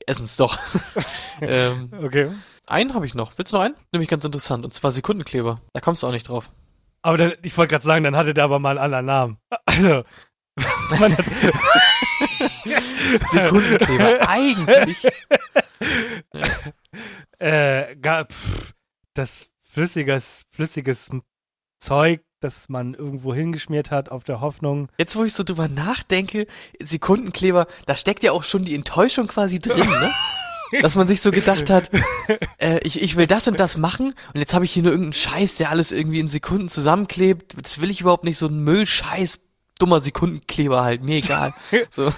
essen es doch. [LAUGHS] ähm, Okay. einen habe ich noch. Willst du noch einen? Nämlich ganz interessant. Und zwar Sekundenkleber. Da kommst du auch nicht drauf. Aber dann, ich wollte gerade sagen, dann hatte der aber mal einen anderen Namen. Also, [LAUGHS] man hat, Sekundenkleber. [LAUGHS] Eigentlich. [LAUGHS] äh, Ja, pff, das flüssiges, flüssiges Zeug, das man irgendwo hingeschmiert hat, auf der Hoffnung. Jetzt, wo ich so drüber nachdenke, Sekundenkleber, da steckt ja auch schon die Enttäuschung quasi drin, ne? [LAUGHS] Dass man sich so gedacht hat, äh, ich, ich will das und das machen und jetzt habe ich hier nur irgendeinen Scheiß, der alles irgendwie in Sekunden zusammenklebt. Jetzt will ich überhaupt nicht so einen Müllscheiß, dummer Sekundenkleber halt, mir egal. So.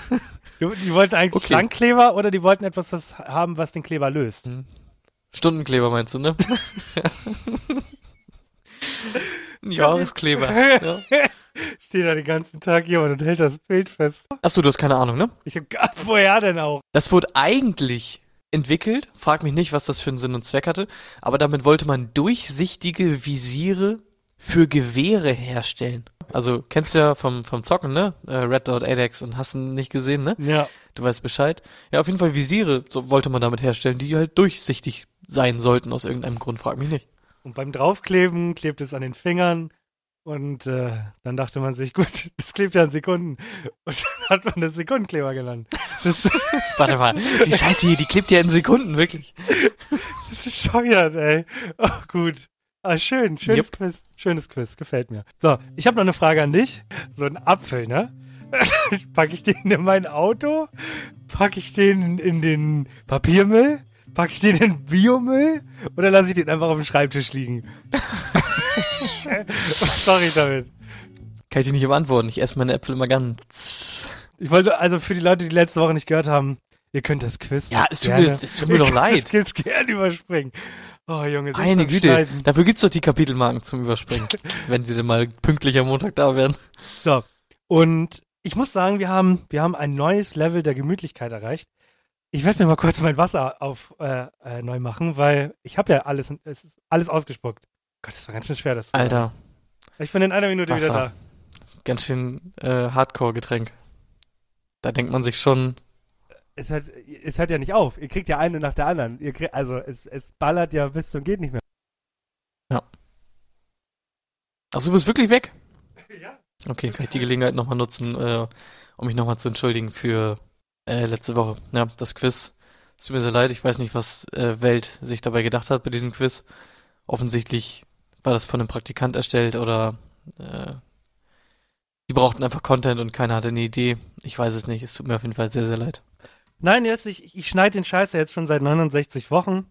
Die, wollten eigentlich Okay. Klangkleber oder die wollten etwas was haben, was den Kleber löst. Stundenkleber meinst du, ne? [LAUGHS] Ein Jahreskleber. Ja. [LAUGHS] Steht da den ganzen Tag jemand und hält das Bild fest. Achso, du hast keine Ahnung, ne? Ich hab gar, [LAUGHS] woher denn auch? Das wurde eigentlich entwickelt, frag mich nicht, was das für einen Sinn und Zweck hatte, aber damit wollte man durchsichtige Visiere für Gewehre herstellen. Also kennst du ja vom, vom Zocken, ne? Äh, Red Dot 8X und hast ihn nicht gesehen, ne? Ja. Du weißt Bescheid. Ja, auf jeden Fall Visiere so wollte man damit herstellen, die halt durchsichtig sein sollten aus irgendeinem Grund, frag mich nicht. Und beim Draufkleben klebt es an den Fingern. Und äh, dann dachte man sich, [LAUGHS] gut, das klebt ja in Sekunden. Und dann hat man das Sekundenkleber genannt. Das, [LAUGHS] Warte mal, die Scheiße hier, die klebt ja in Sekunden, wirklich. [LAUGHS] das ist bescheuert, ey. Oh, gut. Ah, schön, schönes Jupp. Quiz. Schönes Quiz, gefällt mir. So, ich habe noch eine Frage an dich. So ein Apfel, ne? [LAUGHS] Packe ich den in mein Auto? Packe ich den in den Papiermüll? Packe ich den in den Biomüll? Oder lasse ich den einfach auf dem Schreibtisch liegen? Was mache ich damit? Kann ich dir nicht beantworten. Ich esse meine Äpfel immer ganz. Ich wollte, also für die Leute, die letzte Woche nicht gehört haben, ihr könnt das Quiz. Ja, es tut mir- es tut mir doch leid. Das Quiz [LAUGHS] gerne überspringen. Oh, Junge, beim Güte, Schneiden. dafür gibt's doch die Kapitelmarken zum Überspringen, [LAUGHS] wenn sie denn mal pünktlich am Montag da wären. So. Und ich muss sagen, wir haben, wir haben ein neues Level der Gemütlichkeit erreicht. Ich werde mir mal kurz mein Wasser auf äh, äh, neu machen, weil ich habe ja alles, es ist alles ausgespuckt. Gott, das war ganz schön schwer, das. Alter, Ich bin in einer Minute Wasser. wieder ganz schön äh, Hardcore-Getränk. Da denkt man sich schon, da. Es hört, es hört ja nicht auf. Ihr kriegt ja eine nach der anderen. Kriegt, also es, es ballert ja bis zum geht nicht mehr. Ach, du bist wirklich weg? [LAUGHS] Ja. Okay, kann ich die Gelegenheit nochmal nutzen, äh, um mich nochmal zu entschuldigen für äh, letzte Woche. Ja, das Quiz. Es tut mir sehr leid, ich weiß nicht, was äh, Welt sich dabei gedacht hat bei diesem Quiz. Offensichtlich war das von einem Praktikant erstellt oder äh, die brauchten einfach Content und keiner hatte eine Idee. Ich weiß es nicht, es tut mir auf jeden Fall sehr, sehr leid. Nein, jetzt, ich, ich schneide den Scheiß ja jetzt schon seit 69 Wochen.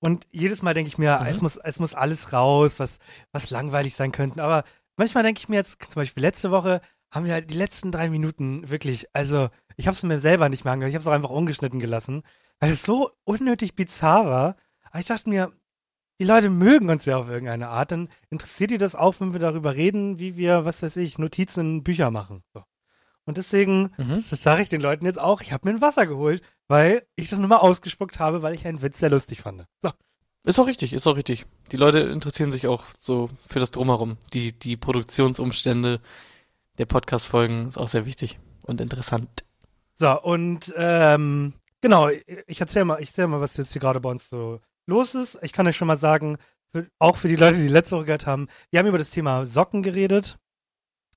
Und jedes Mal denke ich mir, Mhm. es, muss, es muss alles raus, was, was langweilig sein könnte. Aber manchmal denke ich mir jetzt, zum Beispiel letzte Woche, haben wir halt die letzten drei Minuten wirklich, also ich habe es mir selber nicht mehr angehört, ich habe es auch einfach ungeschnitten gelassen, weil es so unnötig bizarr war. Aber ich dachte mir, die Leute mögen uns ja auf irgendeine Art, dann interessiert die das auch, wenn wir darüber reden, wie wir, was weiß ich, Notizen in Bücher machen. So. Und deswegen, Mhm. das sage ich den Leuten jetzt auch, ich habe mir ein Wasser geholt, weil ich das nur mal ausgespuckt habe, weil ich einen Witz sehr lustig fand. So. Ist auch richtig, ist auch richtig. Die Leute interessieren sich auch so für das Drumherum. Die, die Produktionsumstände der Podcast-Folgen ist auch sehr wichtig und interessant. So, und ähm, genau, ich erzähl mal, ich erzähl mal, was jetzt hier gerade bei uns so los ist. Ich kann euch schon mal sagen, für, auch für die Leute, die letzte Woche gehört haben, wir haben über das Thema Socken geredet.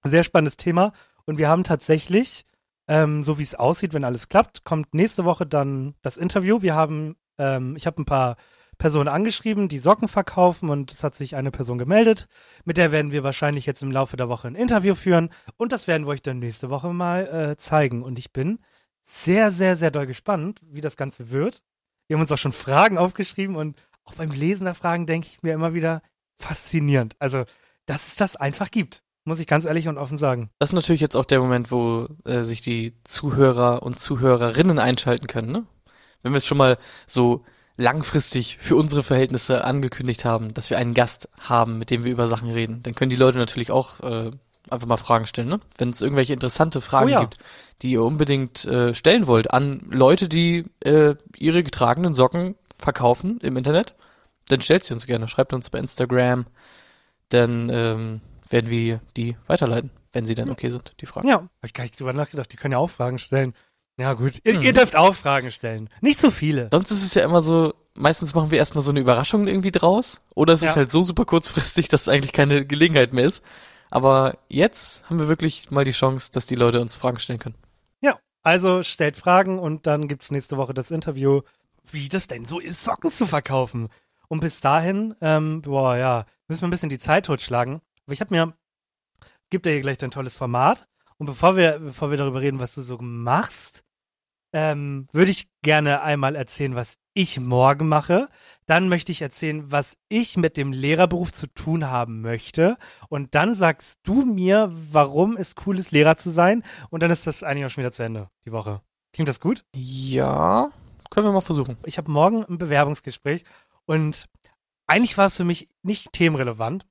Sehr spannendes Thema. Und wir haben tatsächlich, ähm, so wie es aussieht, wenn alles klappt, kommt nächste Woche dann das Interview. Wir haben, ähm, ich habe ein paar Personen angeschrieben, die Socken verkaufen und es hat sich eine Person gemeldet. Mit der werden wir wahrscheinlich jetzt im Laufe der Woche ein Interview führen und das werden wir euch dann nächste Woche mal äh, zeigen. Und ich bin sehr, sehr, sehr doll gespannt, wie das Ganze wird. Wir haben uns auch schon Fragen aufgeschrieben und auch beim Lesen der Fragen denke ich mir immer wieder faszinierend. Also, dass es das einfach gibt, muss ich ganz ehrlich und offen sagen. Das ist natürlich jetzt auch der Moment, wo äh, sich die Zuhörer und Zuhörerinnen einschalten können, ne? Wenn wir es schon mal so langfristig für unsere Verhältnisse angekündigt haben, dass wir einen Gast haben, mit dem wir über Sachen reden, dann können die Leute natürlich auch äh, einfach mal Fragen stellen, ne? Wenn es irgendwelche interessante Fragen Oh ja. gibt, die ihr unbedingt äh, stellen wollt an Leute, die äh, ihre getragenen Socken verkaufen im Internet, dann stellt sie uns gerne. Schreibt uns bei Instagram, dann ähm, werden wir die weiterleiten, wenn sie dann okay sind, die Fragen. Ja, habe ich gar nicht drüber nachgedacht. Die können ja auch Fragen stellen. Ja, gut. Ihr, Mhm. ihr dürft auch Fragen stellen. Nicht zu viele. Sonst ist es ja immer so, meistens machen wir erstmal so eine Überraschung irgendwie draus. Oder es ist Ja. halt so super kurzfristig, [LAUGHS] dass es eigentlich keine Gelegenheit mehr ist. Aber jetzt haben wir wirklich mal die Chance, dass die Leute uns Fragen stellen können. Ja, also stellt Fragen und dann gibt's nächste Woche das Interview, wie das denn so ist, Socken zu verkaufen. Und bis dahin, ähm, boah, ja, müssen wir ein bisschen die Zeit totschlagen. Aber ich habe mir, gibt dir hier gleich dein tolles Format. Und bevor wir, bevor wir darüber reden, was du so machst, ähm, würde ich gerne einmal erzählen, was ich morgen mache. Dann möchte ich erzählen, was ich mit dem Lehrerberuf zu tun haben möchte. Und dann sagst du mir, warum es cool ist, Lehrer zu sein. Und dann ist das eigentlich auch schon wieder zu Ende, die Woche. Klingt das gut? Ja, können wir mal versuchen. Ich habe morgen ein Bewerbungsgespräch und eigentlich war es für mich nicht themenrelevant.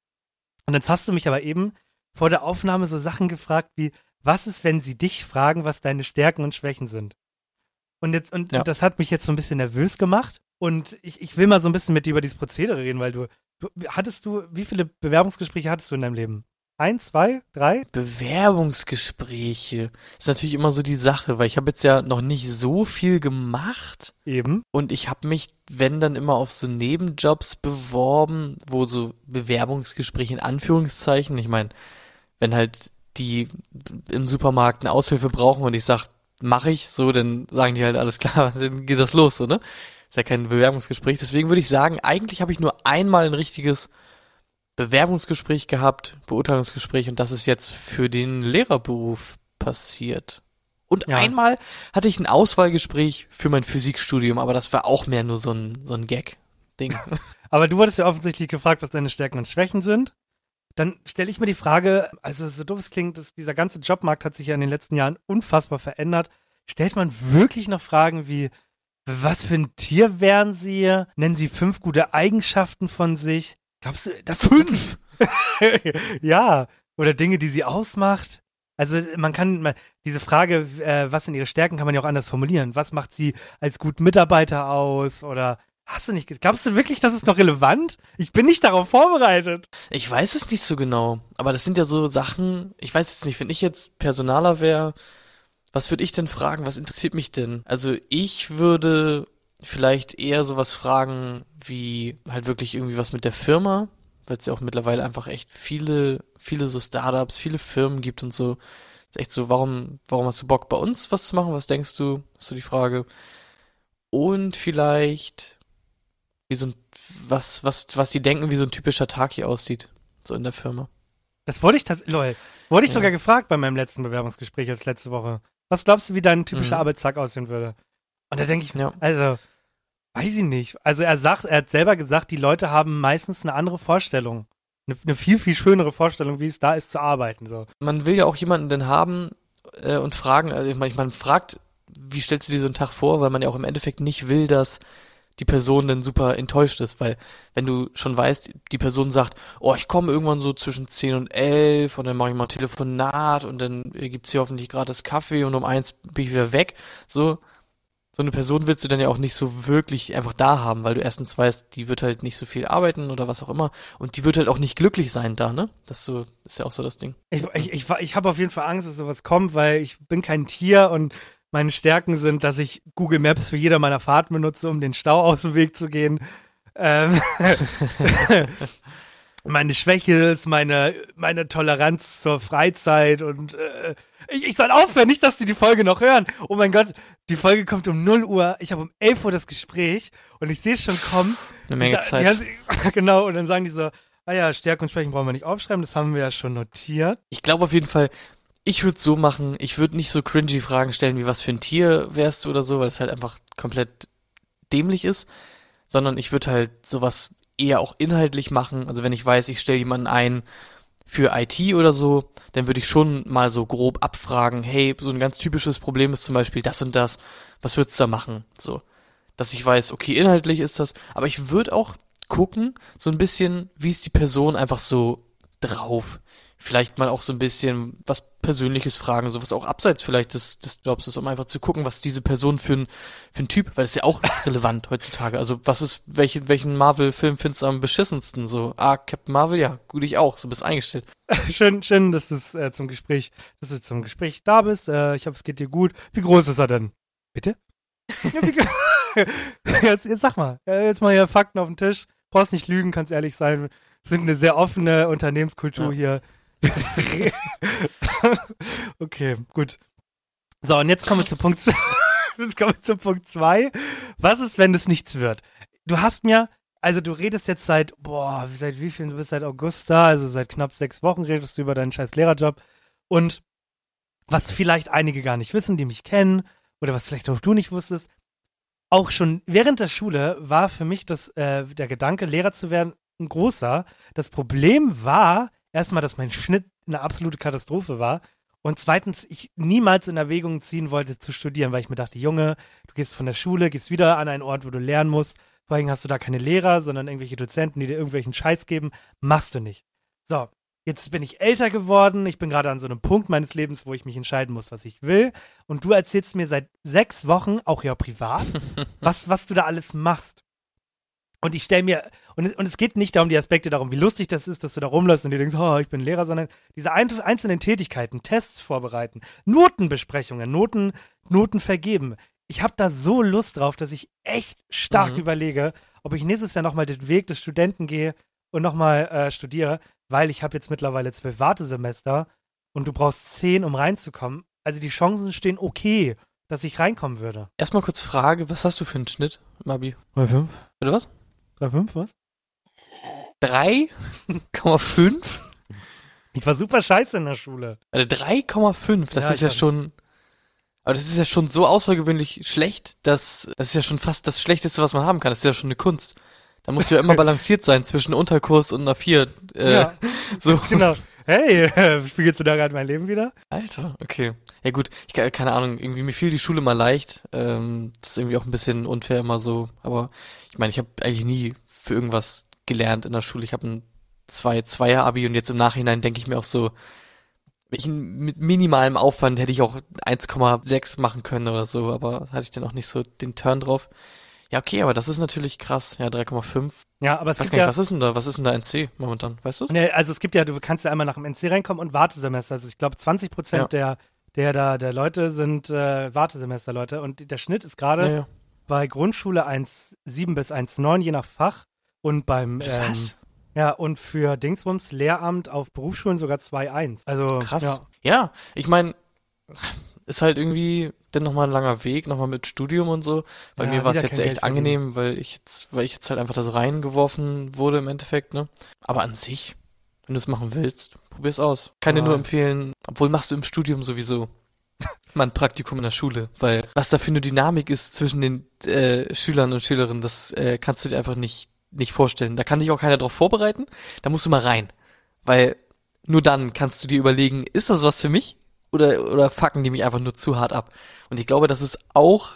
Und jetzt hast du mich aber eben vor der Aufnahme so Sachen gefragt wie, was ist, wenn sie dich fragen, was deine Stärken und Schwächen sind? Und jetzt, und, Ja. und das hat mich jetzt so ein bisschen nervös gemacht. Und ich, ich will mal so ein bisschen mit dir über dieses Prozedere reden, weil du, du hattest du, wie viele Bewerbungsgespräche hattest du in deinem Leben? Eins, zwei, drei? Bewerbungsgespräche ist natürlich immer so die Sache, weil ich habe jetzt ja noch nicht so viel gemacht Eben. und ich habe mich, wenn dann immer auf so Nebenjobs beworben, wo so Bewerbungsgespräche in Anführungszeichen, ich meine, wenn halt die im Supermarkt eine Aushilfe brauchen und ich sag, mache ich so, dann sagen die halt alles klar, [LAUGHS] dann geht das los, so, ne? Ist ja kein Bewerbungsgespräch. Deswegen würde ich sagen, eigentlich habe ich nur einmal ein richtiges Bewerbungsgespräch gehabt, Beurteilungsgespräch und das ist jetzt für den Lehrerberuf passiert. Und Ja. einmal hatte ich ein Auswahlgespräch für mein Physikstudium, aber das war auch mehr nur so ein, so ein Gag-Ding. [LAUGHS] [LAUGHS] Aber du wurdest ja offensichtlich gefragt, was deine Stärken und Schwächen sind. Dann stelle ich mir die Frage, also so doof es klingt, dass dieser ganze Jobmarkt hat sich ja in den letzten Jahren unfassbar verändert. Stellt man wirklich noch Fragen wie, was für ein Tier wären sie? Nennen sie fünf gute Eigenschaften von sich? Glaubst du, das fünf? [LAUGHS] ja, oder Dinge, die sie ausmacht. Also man kann man, diese Frage, äh, was sind ihre Stärken, kann man ja auch anders formulieren. Was macht sie als guten Mitarbeiter aus? Oder hast du nicht? Glaubst du wirklich, das ist noch relevant? Ich bin nicht darauf vorbereitet. Ich weiß es nicht so genau, aber das sind ja so Sachen, ich weiß jetzt nicht, wenn ich jetzt Personaler wäre, was würde ich denn fragen, was interessiert mich denn? Also ich würde vielleicht eher sowas fragen wie halt wirklich irgendwie was mit der Firma, weil es ja auch mittlerweile einfach echt viele, viele so Startups, viele Firmen gibt und so. Ist echt so, warum, warum hast du Bock bei uns was zu machen? Was denkst du? Ist so die Frage. Und vielleicht, wie so ein, was, was, was die denken, wie so ein typischer Tag hier aussieht. So in der Firma. Das wurde ich tatsächlich, lol, wurde ich Ja. sogar gefragt bei meinem letzten Bewerbungsgespräch als letzte Woche. Was glaubst du, wie dein typischer Mhm. Arbeitstag aussehen würde? Und da denke ich, Ja. also, weiß ich nicht. Also er sagt, er hat selber gesagt, die Leute haben meistens eine andere Vorstellung. Eine, eine viel, viel schönere Vorstellung, wie es da ist zu arbeiten. So. Man will ja auch jemanden denn haben äh, und fragen, also ich meine, man fragt, wie stellst du dir so einen Tag vor, weil man ja auch im Endeffekt nicht will, dass die Person dann super enttäuscht ist, weil wenn du schon weißt, die Person sagt, oh, ich komme irgendwann so zwischen 10 und 11 und dann mache ich mal ein Telefonat und dann gibt's hier hoffentlich gratis Kaffee und um eins bin ich wieder weg, so so eine Person willst du dann ja auch nicht so wirklich einfach da haben, weil du erstens weißt, die wird halt nicht so viel arbeiten oder was auch immer und die wird halt auch nicht glücklich sein da, ne? Das so ist ja auch so das Ding. Ich, ich, ich, ich habe auf jeden Fall Angst, dass sowas kommt, weil ich bin kein Tier und meine Stärken sind, dass ich Google Maps für jede meiner Fahrten benutze, um den Stau aus dem Weg zu gehen. Ähm, [LAUGHS] [LAUGHS] meine Schwäche ist meine, meine Toleranz zur Freizeit und äh, ich, ich soll aufhören, nicht, dass sie die Folge noch hören. Oh mein Gott, die Folge kommt um 0 Uhr, ich habe um 11 Uhr das Gespräch und ich sehe es schon kommen. Eine Menge Die Zeit. Die, [LAUGHS] genau, und dann sagen die so, ah ja, Stärken und Schwächen brauchen wir nicht aufschreiben, das haben wir ja schon notiert. Ich glaube auf jeden Fall, ich würde so machen, ich würde nicht so cringy Fragen stellen, wie was für ein Tier wärst du oder so, weil es halt einfach komplett dämlich ist, sondern ich würde halt sowas eher auch inhaltlich machen. Also wenn ich weiß, ich stelle jemanden ein für IT oder so, dann würde ich schon mal so grob abfragen, hey, so ein ganz typisches Problem ist zum Beispiel das und das, was würdest du da machen? So. Dass ich weiß, okay, inhaltlich ist das, aber ich würde auch gucken, so ein bisschen, wie ist die Person einfach so drauf. Vielleicht mal auch so ein bisschen was Persönliches fragen, sowas auch abseits vielleicht des, des Jobs ist, um einfach zu gucken, was diese Person für ein, für ein Typ, weil das ist ja auch [LAUGHS] relevant heutzutage. Also was ist, welche, welchen Marvel-Film findest du am beschissensten? So, ah, Captain Marvel, ja, gut, ich auch, so bist eingestellt. [LAUGHS] Schön, schön, dass du äh, zum Gespräch, dass du zum Gespräch da bist. Äh, ich hoffe, es geht dir gut. Wie groß ist er denn? Bitte? Ja, wie [LAUGHS] jetzt, jetzt sag mal, jetzt mal hier Fakten auf den Tisch. Brauchst nicht lügen, kannst ehrlich sein. Wir sind eine sehr offene Unternehmenskultur hier. [LAUGHS] okay, gut. So, und jetzt kommen wir zu Punkt, [LAUGHS] jetzt kommen wir zu Punkt zwei. Was ist, wenn es nichts wird? Du hast mir also du redest jetzt seit, boah, seit wie viel, du bist seit August da, also seit knapp sechs Wochen redest du über deinen scheiß Lehrerjob. Und was vielleicht einige gar nicht wissen, die mich kennen, oder was vielleicht auch du nicht wusstest, auch schon während der Schule war für mich das, äh, der Gedanke, Lehrer zu werden, ein großer. Das Problem war erstmal, dass mein Schnitt eine absolute Katastrophe war. Und zweitens, ich niemals in Erwägung ziehen wollte zu studieren, weil ich mir dachte, Junge, du gehst von der Schule, gehst wieder an einen Ort, wo du lernen musst. Vor allem hast du da keine Lehrer, sondern irgendwelche Dozenten, die dir irgendwelchen Scheiß geben. Machst du nicht. So, jetzt bin ich älter geworden. Ich bin gerade an so einem Punkt meines Lebens, wo ich mich entscheiden muss, was ich will. Und du erzählst mir seit sechs Wochen, auch ja privat, [LAUGHS] was, was du da alles machst. Und ich stelle mir, und es, und es geht nicht darum, die Aspekte darum, wie lustig das ist, dass du da rumläufst und dir denkst, oh, ich bin Lehrer, sondern diese ein, einzelnen Tätigkeiten, Tests vorbereiten, Notenbesprechungen, Noten, Noten vergeben. Ich habe da so Lust drauf, dass ich echt stark Mhm. überlege, ob ich nächstes Jahr nochmal den Weg des Studenten gehe und nochmal äh, studiere, weil ich habe jetzt mittlerweile zwölf Wartesemester und du brauchst zehn, um reinzukommen. Also die Chancen stehen okay, dass ich reinkommen würde. Erstmal kurz Frage, was hast du für einen Schnitt, Mabi? 3,5? Oder was? 3,5, was? 3,5? Ich war super scheiße in der Schule. Also 3,5, das Ja, ist ja schon. Aber das ist ja schon so außergewöhnlich schlecht, dass das ist ja schon fast das Schlechteste, was man haben kann. Das ist ja schon eine Kunst. Da musst du ja immer [LAUGHS] balanciert sein zwischen Unterkurs und einer 4. Äh, Ja. [LAUGHS] So. Genau. Hey, [LAUGHS] spiegelst du da gerade mein Leben wieder? Alter, okay. Ja gut, ich ke- keine Ahnung, irgendwie mir fiel die Schule mal leicht. Ähm, das ist irgendwie auch ein bisschen unfair immer so. Aber ich meine, ich habe eigentlich nie für irgendwas gelernt in der Schule. Ich habe ein 2 2 Abi und jetzt im Nachhinein denke ich mir auch so, ich, mit minimalem Aufwand hätte ich auch 1,6 machen können oder so, aber hatte ich dann auch nicht so den Turn drauf. Ja, okay, aber das ist natürlich krass. Ja, 3,5. Ja, aber es Weiß gibt nicht, ja, was ist denn da? Was ist denn da NC momentan? Weißt du? ne, also es gibt ja, du kannst ja einmal nach dem NC reinkommen und Wartesemester. Also ich glaube 20 Prozent Ja. der, der da, der Leute sind äh, Wartesemesterleute und der Schnitt ist gerade Ja, ja. bei Grundschule 1,7 bis 1,9 je nach Fach und beim ähm, ja und für Dingsbums Lehramt auf Berufsschulen sogar 2,1. Also Krass. Ja. Ja, ich meine, ist halt irgendwie dann nochmal ein langer Weg, nochmal mit Studium und so. Bei mir war es jetzt echt Geld angenehm, weil ich jetzt, weil ich jetzt halt einfach da so reingeworfen wurde im Endeffekt, ne? Aber an sich, wenn du es machen willst, probier's aus. Kann dir Ja. nur empfehlen, obwohl machst du im Studium sowieso [LAUGHS] mal ein Praktikum in der Schule, weil was da für eine Dynamik ist zwischen den äh, Schülern und Schülerinnen, das äh, kannst du dir einfach nicht, nicht vorstellen. Da kann sich auch keiner drauf vorbereiten, da musst du mal rein. Weil nur dann kannst du dir überlegen, ist das was für mich? Oder, oder fucken die mich einfach nur zu hart ab? Und ich glaube, das ist auch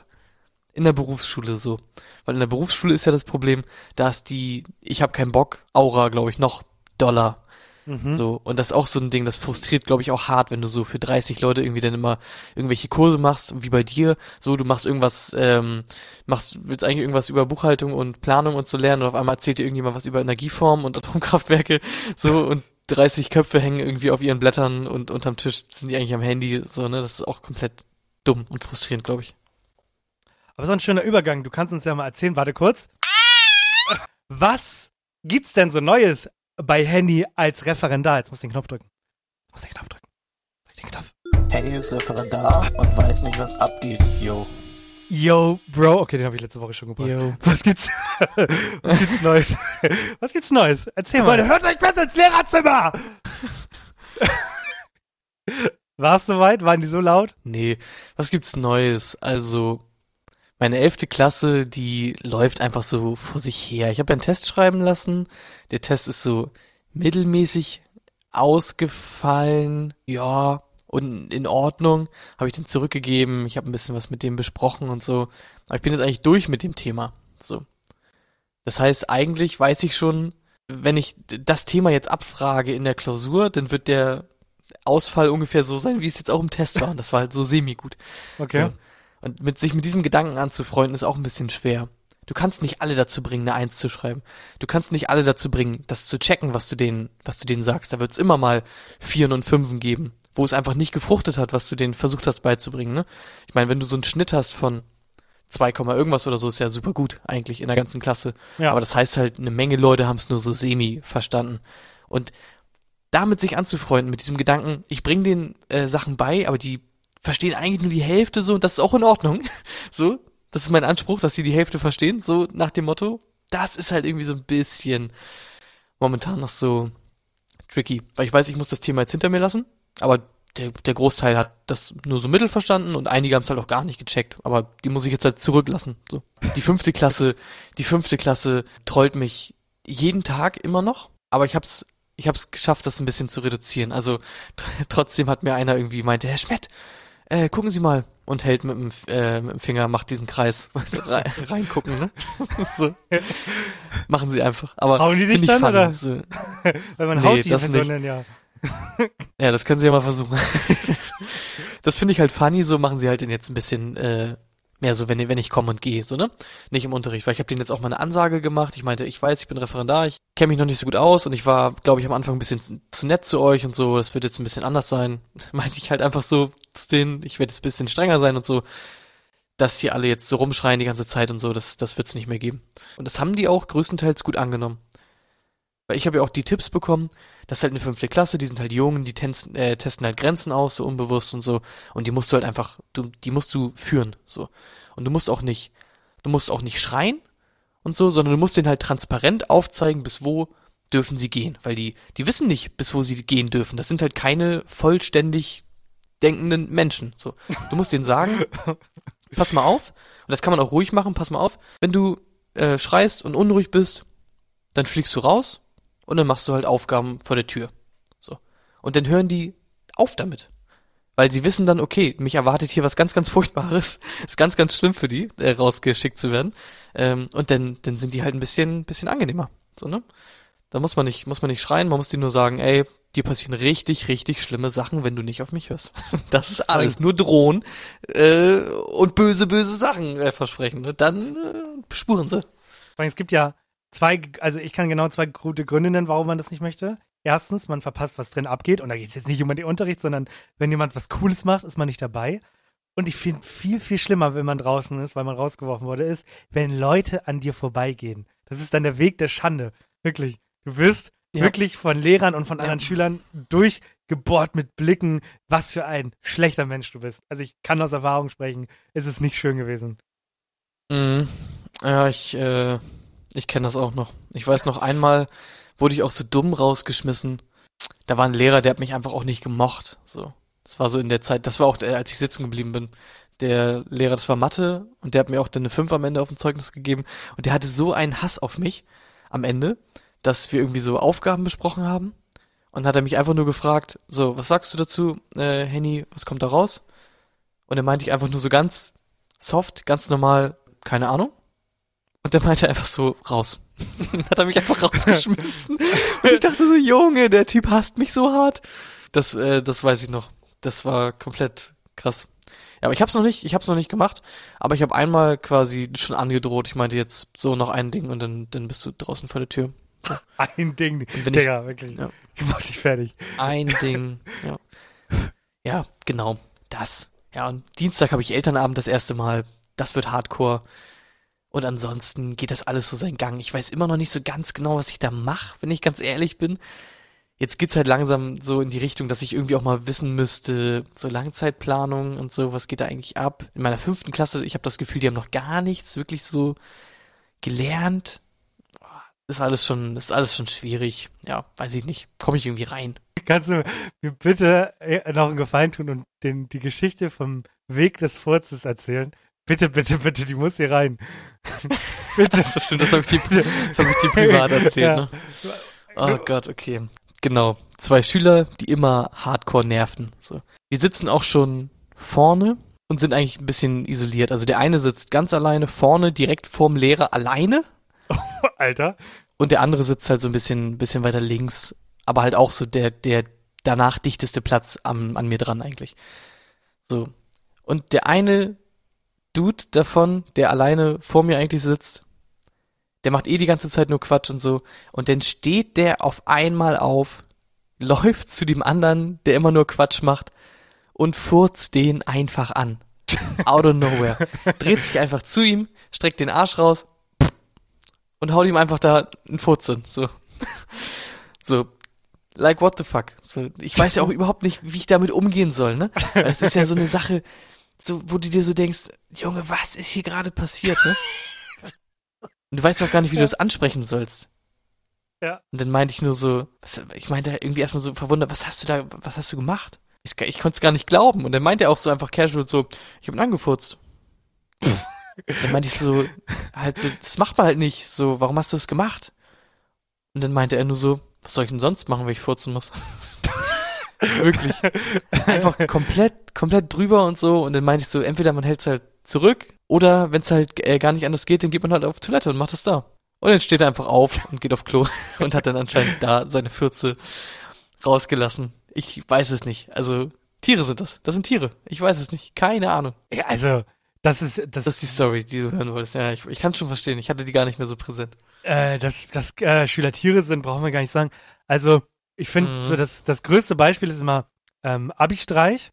in der Berufsschule so. Weil in der Berufsschule ist ja das Problem, dass die, ich habe keinen Bock, Aura, glaube ich, noch Dollar. Mhm. So, und das ist auch so ein Ding, das frustriert, glaube ich, auch hart, wenn du so für 30 Leute irgendwie dann immer irgendwelche Kurse machst, wie bei dir, so, du machst irgendwas, ähm, machst, willst eigentlich irgendwas über Buchhaltung und Planung und so lernen und auf einmal erzählt dir irgendjemand was über Energieformen und [LAUGHS] Atomkraftwerke, so, und 30 Köpfe hängen irgendwie auf ihren Blättern und unterm Tisch sind die eigentlich am Handy, so, ne, das ist auch komplett dumm und frustrierend, glaube ich. Aber so ein schöner Übergang. Du kannst uns ja mal erzählen. Warte kurz. Was gibt's denn so Neues bei Handy als Referendar? Jetzt musst du den Knopf drücken. Du musst den Knopf drücken. Drück den Knopf. Henny ist Referendar und weiß nicht, was abgeht, yo. Yo, Bro. Okay, den habe ich letzte Woche schon gebracht. Yo. Was gibt's? [LAUGHS] Was gibt's Neues? Was gibt's Neues? Erzähl mal. hört euch besser ins Lehrerzimmer! [LAUGHS] War es soweit? Waren die so laut? Nee, was gibt's Neues? Also, meine elfte Klasse, die läuft einfach so vor sich her. Ich habe einen Test schreiben lassen. Der Test ist so mittelmäßig ausgefallen. Ja, und in Ordnung. Habe ich den zurückgegeben. Ich habe ein bisschen was mit dem besprochen und so. Aber ich bin jetzt eigentlich durch mit dem Thema. So. Das heißt, eigentlich weiß ich schon, wenn ich das Thema jetzt abfrage in der Klausur, dann wird der Ausfall ungefähr so sein, wie es jetzt auch im Test war. Und das war halt so semi-gut. Okay. So. Und mit sich mit diesem Gedanken anzufreunden, ist auch ein bisschen schwer. Du kannst nicht alle dazu bringen, eine Eins zu schreiben. Du kannst nicht alle dazu bringen, das zu checken, was du denen, was du denen sagst. Da wird es immer mal Vieren und Fünfen geben, wo es einfach nicht gefruchtet hat, was du denen versucht hast beizubringen. Ne? Ich meine, wenn du so einen Schnitt hast von 2, Komma irgendwas oder so, ist ja super gut eigentlich in der ganzen Klasse. Ja. Aber das heißt halt, eine Menge Leute haben es nur so semi verstanden. Und damit sich anzufreunden, mit diesem Gedanken, ich bringe den äh, Sachen bei, aber die verstehen eigentlich nur die Hälfte so und das ist auch in Ordnung. [LAUGHS] So, das ist mein Anspruch, dass sie die Hälfte verstehen, so nach dem Motto. das ist halt irgendwie so ein bisschen momentan noch so tricky. Weil ich weiß, ich muss das Thema jetzt hinter mir lassen, aber der, der Großteil hat das nur so mittel verstanden und einige haben es halt auch gar nicht gecheckt. Aber die muss ich jetzt halt zurücklassen. So. Die fünfte Klasse, die fünfte Klasse trollt mich jeden Tag immer noch, aber ich hab's, ich hab's geschafft, das ein bisschen zu reduzieren. Also tr- trotzdem hat mir einer irgendwie meinte, Herr Schmidt, äh, gucken Sie mal und hält mit dem, äh, mit dem Finger, macht diesen Kreis [LAUGHS] Re reingucken, ne? [LAUGHS] so. Machen Sie einfach. Aber Hauen die dich dann, oder? So. [LAUGHS] Weil man Nee, haut die das Personen ja. Ja, das können sie ja mal versuchen. das finde ich halt funny, so machen sie halt den jetzt ein bisschen äh, mehr so, wenn, wenn ich komme und gehe, so, ne? Nicht im Unterricht, weil ich habe denen jetzt auch mal eine Ansage gemacht. Ich meinte, ich weiß, ich bin Referendar, ich kenne mich noch nicht so gut aus und ich war, glaube ich, am Anfang ein bisschen zu, nett zu euch und so, das wird jetzt ein bisschen anders sein. [LAUGHS] meinte ich halt einfach so zu denen, ich werde jetzt ein bisschen strenger sein und so. Dass hier alle jetzt so rumschreien die ganze Zeit und so, das, das wird's nicht mehr geben. Und das haben die auch größtenteils gut angenommen. Weil ich habe ja auch die Tipps bekommen, das ist halt eine fünfte Klasse, die sind halt jung, die testen, äh, testen halt Grenzen aus, so unbewusst und so. Und die musst du halt einfach, du, die musst du führen, so. Und du musst auch nicht, du musst auch nicht schreien und so, sondern du musst denen halt transparent aufzeigen, bis wo dürfen sie gehen. Weil die, die wissen nicht, bis wo sie gehen dürfen. Das sind halt keine vollständig denkenden Menschen, so. Du musst denen sagen, [LAUGHS] pass mal auf, und das kann man auch ruhig machen, pass mal auf, wenn du äh, schreist und unruhig bist, dann fliegst du raus und dann machst du halt Aufgaben vor der Tür. So. Und dann hören die auf damit. Weil sie wissen dann, okay, mich erwartet hier was ganz, ganz Furchtbares. [LAUGHS] Ist ganz, ganz schlimm für die, äh, rausgeschickt zu werden. Ähm, und dann, dann sind die halt ein bisschen, bisschen angenehmer. So, ne? Da muss man nicht, muss man nicht schreien, man muss dir nur sagen, ey, dir passieren richtig, richtig schlimme Sachen, wenn du nicht auf mich hörst. [LAUGHS] Das ist alles nur drohen äh, und böse, böse Sachen äh, versprechen. Ne? Dann äh, spuren sie. Es gibt ja zwei, also ich kann genau zwei gute Gründe nennen, warum man das nicht möchte. Erstens, man verpasst, was drin abgeht. Und da geht es jetzt nicht um den Unterricht, sondern wenn jemand was Cooles macht, ist man nicht dabei. Und ich finde viel, viel schlimmer, wenn man draußen ist, weil man rausgeworfen wurde, ist, wenn Leute an dir vorbeigehen. Das ist dann der Weg der Schande. Wirklich. Du wirst Ja. wirklich von Lehrern und von Ja. anderen Schülern durchgebohrt mit Blicken, was für ein schlechter Mensch du bist. Also ich kann aus Erfahrung sprechen, es ist nicht schön gewesen. Mhm. Ja, ich, äh, ich kenne das auch noch. Ich weiß noch einmal wurde ich auch so dumm rausgeschmissen. Da war ein Lehrer, der hat mich einfach auch nicht gemocht. So. Das war so in der Zeit, das war auch, äh, als ich sitzen geblieben bin. Der Lehrer, das war Mathe und der hat mir auch dann eine 5 am Ende auf dem Zeugnis gegeben und der hatte so einen Hass auf mich am Ende, dass wir irgendwie so Aufgaben besprochen haben und hat er mich einfach nur gefragt, so, was sagst du dazu, äh, Henny, was kommt da raus? Und dann meinte ich einfach nur so ganz soft, ganz normal, keine Ahnung. Und der meinte einfach so, raus. Dann [LAUGHS] hat er mich einfach rausgeschmissen. [LAUGHS] Und ich dachte so, Junge, der Typ hasst mich so hart. Das, äh, das weiß ich noch. Das war komplett krass. Ja, aber ich hab's noch nicht, ich hab's noch nicht gemacht, aber ich habe einmal quasi schon angedroht. Ich meinte jetzt so noch ein Ding und dann, dann bist du draußen vor der Tür. [LAUGHS] Ein Ding, wenn ich- Digga, wirklich. Ja. Ich mach dich fertig. Ein Ding. Ja. ja, genau. Das. Ja, und Dienstag habe ich Elternabend das erste Mal. Das wird Hardcore. Und ansonsten geht das alles so seinen Gang. Ich weiß immer noch nicht so ganz genau, was ich da mache, wenn ich ganz ehrlich bin. Jetzt geht's halt langsam so in die Richtung, dass ich irgendwie auch mal wissen müsste, so Langzeitplanung und so, was geht da eigentlich ab? In meiner fünften Klasse, ich habe das Gefühl, die haben noch gar nichts wirklich so gelernt. Ist alles schon, ist alles schon schwierig. Ja, weiß ich nicht. Komme ich irgendwie rein. Kannst du mir bitte äh, noch einen Gefallen tun und den, die Geschichte vom Weg des Furzes erzählen? Bitte, bitte, bitte, die muss hier rein. [LAUGHS] bitte. Das stimmt, das habe ich, hab ich dir privat erzählt, Ja. ne? Oh Gott, okay. Genau. Zwei Schüler, die immer hardcore nerven. So. Die sitzen auch schon vorne und sind eigentlich ein bisschen isoliert. Also der eine sitzt ganz alleine vorne, direkt vorm Lehrer alleine. [LAUGHS] Alter. Und der andere sitzt halt so ein bisschen, bisschen weiter links, aber halt auch so der, der danach dichteste Platz am, an mir dran eigentlich. So. Und der eine Dude davon, der alleine vor mir eigentlich sitzt, der macht eh die ganze Zeit nur Quatsch und so. Und dann steht der auf einmal auf, [LAUGHS] läuft zu dem anderen, der immer nur Quatsch macht, und furzt den einfach an. [LAUGHS] Out of nowhere. Dreht sich einfach zu ihm, streckt den Arsch raus und haut ihm einfach da einen Furzen. So. [LAUGHS] So. Like what the fuck? So, ich weiß ja auch überhaupt nicht, wie ich damit umgehen soll, ne? Es ist ja so eine Sache, so, wo du dir so denkst, Junge, was ist hier gerade passiert, ne? [LAUGHS] Und du weißt auch gar nicht, wie du das ansprechen sollst. Ja. Und dann meinte ich nur so, was, ich meinte irgendwie erstmal so verwundert, was hast du da, was hast du gemacht? Ich, ich konnte es gar nicht glauben. Und dann meinte er auch so einfach casual so, ich hab ihn angefurzt. [LAUGHS] dann meinte ich so, halt so, das macht man halt nicht. So, warum hast du das gemacht? Und dann meinte er nur so, was soll ich denn sonst machen, wenn ich furzen muss? [LAUGHS] [LAUGHS] Wirklich. Einfach komplett, komplett drüber und so. Und dann meinte ich so, entweder man hält es halt zurück oder wenn es halt äh, gar nicht anders geht, dann geht man halt auf Toilette und macht es da. Und dann steht er einfach auf und geht auf Klo [LAUGHS] und hat dann anscheinend da seine Fürze rausgelassen. Ich weiß es nicht. Also, Tiere sind das. Das sind Tiere. Ich weiß es nicht. Keine Ahnung. Ja, also, das ist, das, Das ist die Story, die du hören wolltest. Ja, ich, ich kann schon verstehen. Ich hatte die gar nicht mehr so präsent. äh, dass, dass äh, Schüler Tiere sind, brauchen wir gar nicht sagen. Also, ich finde, Mhm. so das, das größte Beispiel ist immer ähm, Abi-Streich.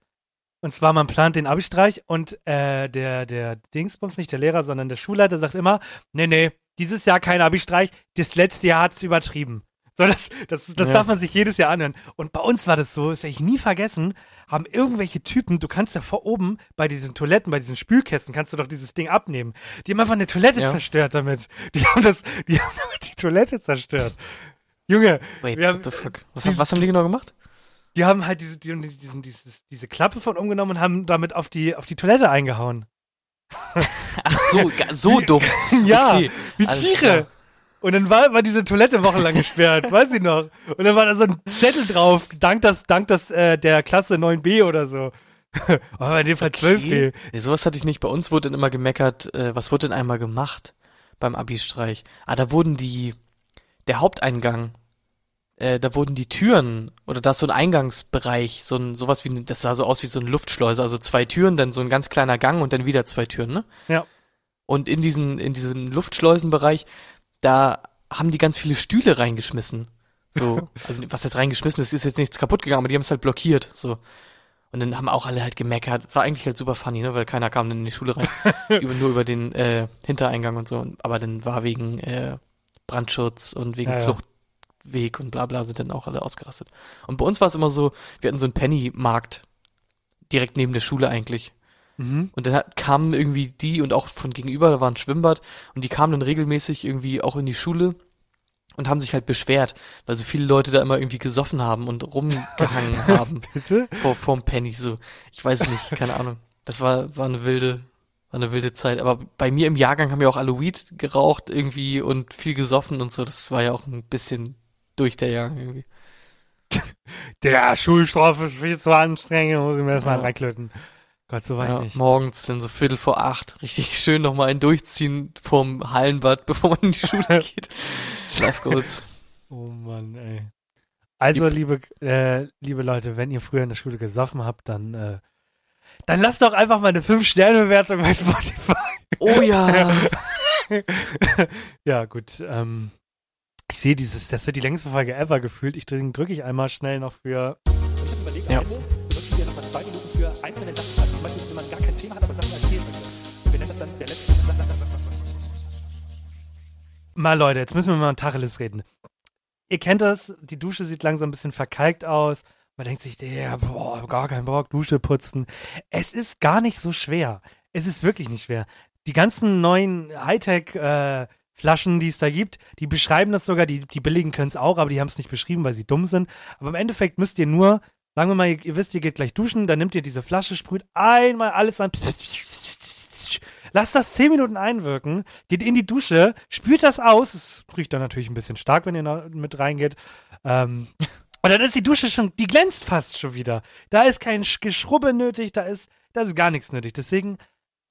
Und zwar, man plant den Abi-Streich und äh, der, der Dingsbums, nicht der Lehrer, sondern der Schulleiter sagt immer, nee, nee, dieses Jahr kein Abi-Streich, das letzte Jahr hat's übertrieben. So, das, das, das Ja. darf man sich jedes Jahr anhören. Und bei uns war das so, das werde ich nie vergessen, haben irgendwelche Typen, du kannst ja vor oben bei diesen Toiletten, bei diesen Spülkästen, kannst du doch dieses Ding abnehmen. Die haben einfach eine Toilette Ja. zerstört damit. Die haben das, die haben damit [LAUGHS] die Toilette zerstört. Junge, Wait, wir haben, what the fuck? Was, dieses- was haben die genau gemacht? die haben halt diese, die, diesen, dieses, diese Klappe von umgenommen und haben damit auf die, auf die Toilette eingehauen. [LAUGHS] Ach so, so dumm. [LAUGHS] Ja, Okay, wie Tiere. Und dann war, war diese Toilette wochenlang gesperrt, [LAUGHS] weiß ich noch. Und dann war da so ein Zettel drauf, dank das, dank das äh, der Klasse 9b oder so. Aber in dem Fall 12b. Nee, sowas hatte ich nicht. Bei uns wurde dann immer gemeckert, äh, was wurde denn einmal gemacht beim Abi-Streich? Ah, da wurden die, der Haupteingang, äh, da wurden die Türen, oder da ist so ein Eingangsbereich, so ein, sowas wie, das sah so aus wie so eine Luftschleuse, also zwei Türen, dann so ein ganz kleiner Gang und dann wieder zwei Türen, ne? Ja. Und in diesen, in diesen Luftschleusenbereich, da haben die ganz viele Stühle reingeschmissen. So, [LAUGHS] also was jetzt reingeschmissen ist, ist jetzt nichts kaputt gegangen, aber die haben es halt blockiert, so. Und dann haben auch alle halt gemeckert. War eigentlich halt super funny, ne? Weil keiner kam dann in die Schule rein. [LAUGHS] über, nur über den äh, Hintereingang und so. Aber dann war wegen äh, Brandschutz und wegen Ja. Fluchtweg und bla bla sind dann auch alle ausgerastet. Und bei uns war es immer so, wir hatten so einen Penny-Markt direkt neben der Schule eigentlich. Mhm. Und dann hat, kamen irgendwie die und auch von gegenüber, da war ein Schwimmbad und die kamen dann regelmäßig irgendwie auch in die Schule und haben sich halt beschwert, weil so viele Leute da immer irgendwie gesoffen haben und rumgehangen [LAUGHS] haben Bitte? vor vorm Penny so. Ich weiß nicht, keine Ahnung. Das war war eine wilde war eine wilde Zeit, aber bei mir im Jahrgang haben wir auch alle Weed geraucht irgendwie und viel gesoffen und so. Das war ja auch ein bisschen durch der Jahrgang irgendwie. [LAUGHS] Der Schulstrafe ist viel zu anstrengend, muss ich mir erstmal Ja. reinklöten. Gott, so weit Ja, nicht. morgens dann so Viertel vor acht richtig [LAUGHS] schön nochmal ein durchziehen vorm Hallenbad, [LAUGHS] bevor man in die Schule geht. Life Goals. Oh Mann, ey. Also, liebe, äh, liebe Leute, wenn ihr früher in der Schule gesoffen habt, dann, äh, dann lasst doch einfach mal eine 5-Sterne-Bewertung bei Spotify. Oh ja. [LAUGHS] ja, gut. Ähm, ich sehe dieses, das wird die längste Folge ever gefühlt. Ich drücke drück ich einmal schnell noch für. Ich habe überlegt, Ja. am Ende benutzen wir nochmal zwei Minuten für einzelne Sachen. Also zum Beispiel, wenn man gar kein Thema hat, aber Sachen erzählen möchte. Und wir nennen das dann der letzte. Mal Leute, jetzt müssen wir mal ein Tacheles reden. Ihr kennt das, die Dusche sieht langsam ein bisschen verkalkt aus. Man denkt sich, der, boah, gar keinen Bock, Dusche putzen. Es ist gar nicht so schwer. Es ist wirklich nicht schwer. Die ganzen neuen Hightech-Flaschen, die es da gibt, die beschreiben das sogar, die, die billigen können es auch, aber die haben es nicht beschrieben, weil sie dumm sind. Aber im Endeffekt müsst ihr nur, sagen wir mal, ihr, ihr wisst, ihr geht gleich duschen, dann nehmt ihr diese Flasche, sprüht einmal alles an. Lasst das 10 Minuten einwirken, geht in die Dusche, spült das aus. Es riecht dann natürlich ein bisschen stark, wenn ihr mit reingeht. Ähm, und dann ist die Dusche schon, die glänzt fast schon wieder. Da ist kein Sch- Geschrubbe nötig, da ist, da ist gar nichts nötig. Deswegen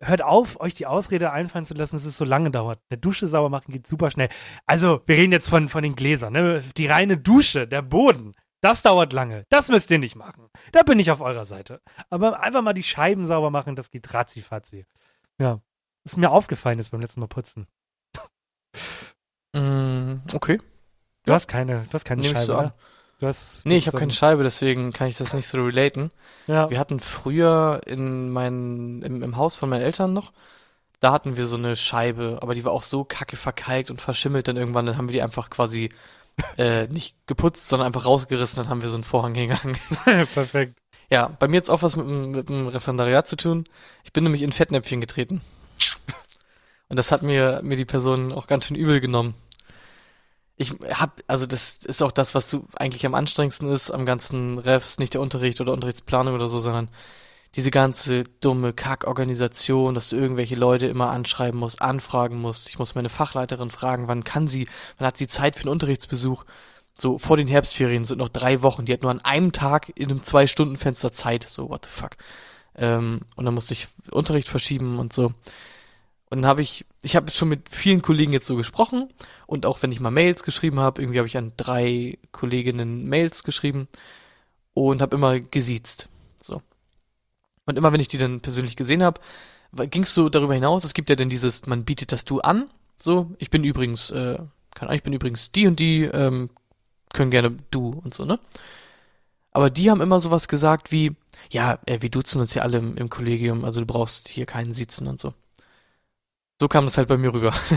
hört auf, euch die Ausrede einfallen zu lassen, dass es so lange dauert. Der Dusche sauber machen geht super schnell. Also, wir reden jetzt von, von den Gläsern, ne? Die reine Dusche, der Boden. Das dauert lange. Das müsst ihr nicht machen. Da bin ich auf eurer Seite. Aber einfach mal die Scheiben sauber machen, das geht ratzi-fatzi. Ja. Ist mir aufgefallen jetzt beim letzten Mal putzen. Mm, okay. Du Ja. hast keine, du hast keine Nehm Scheibe? Du hast, Nee, ich habe keine ein- Scheibe, deswegen kann ich das nicht so relaten. Ja. Wir hatten früher in meinen, im, im Haus von meinen Eltern noch, da hatten wir so eine Scheibe, aber die war auch so kacke verkalkt und verschimmelt dann irgendwann, dann haben wir die einfach quasi [LAUGHS] äh, nicht geputzt, sondern einfach rausgerissen, dann haben wir so einen Vorhang hingehangen. [LAUGHS] Perfekt. Ja, bei mir jetzt auch was mit, dem- mit dem Referendariat zu tun. Ich bin nämlich in Fettnäpfchen getreten. Und [LAUGHS] Und das hat mir, mir die Person auch ganz schön übel genommen. Ich hab, also das ist auch das, was du eigentlich am anstrengendsten ist, am ganzen Refs, nicht der Unterricht oder Unterrichtsplanung oder so, sondern diese ganze dumme Kackorganisation, dass du irgendwelche Leute immer anschreiben musst, anfragen musst. Ich muss meine Fachleiterin fragen, wann kann sie, wann hat sie Zeit für einen Unterrichtsbesuch? So, vor den Herbstferien sind noch drei Wochen. Die hat nur an einem Tag in einem Zwei-Stunden-Fenster Zeit. So, what the fuck. Ähm, und dann musste ich Unterricht verschieben und so. Und dann habe ich, ich habe schon mit vielen Kollegen jetzt so gesprochen und auch wenn ich mal Mails geschrieben habe, irgendwie habe ich an drei Kolleginnen Mails geschrieben und habe immer gesiezt. So. Und immer wenn ich die dann persönlich gesehen habe, ging es so darüber hinaus, es gibt ja dann dieses, man bietet das Du an, so, ich bin übrigens, äh, kann, ich bin übrigens die und die, ähm, können gerne du und so, ne? Aber die haben immer sowas gesagt wie, ja, äh, wir duzen uns ja alle im, im Kollegium, also du brauchst hier keinen Sitzen und so. So kam das halt bei mir rüber. [LAUGHS]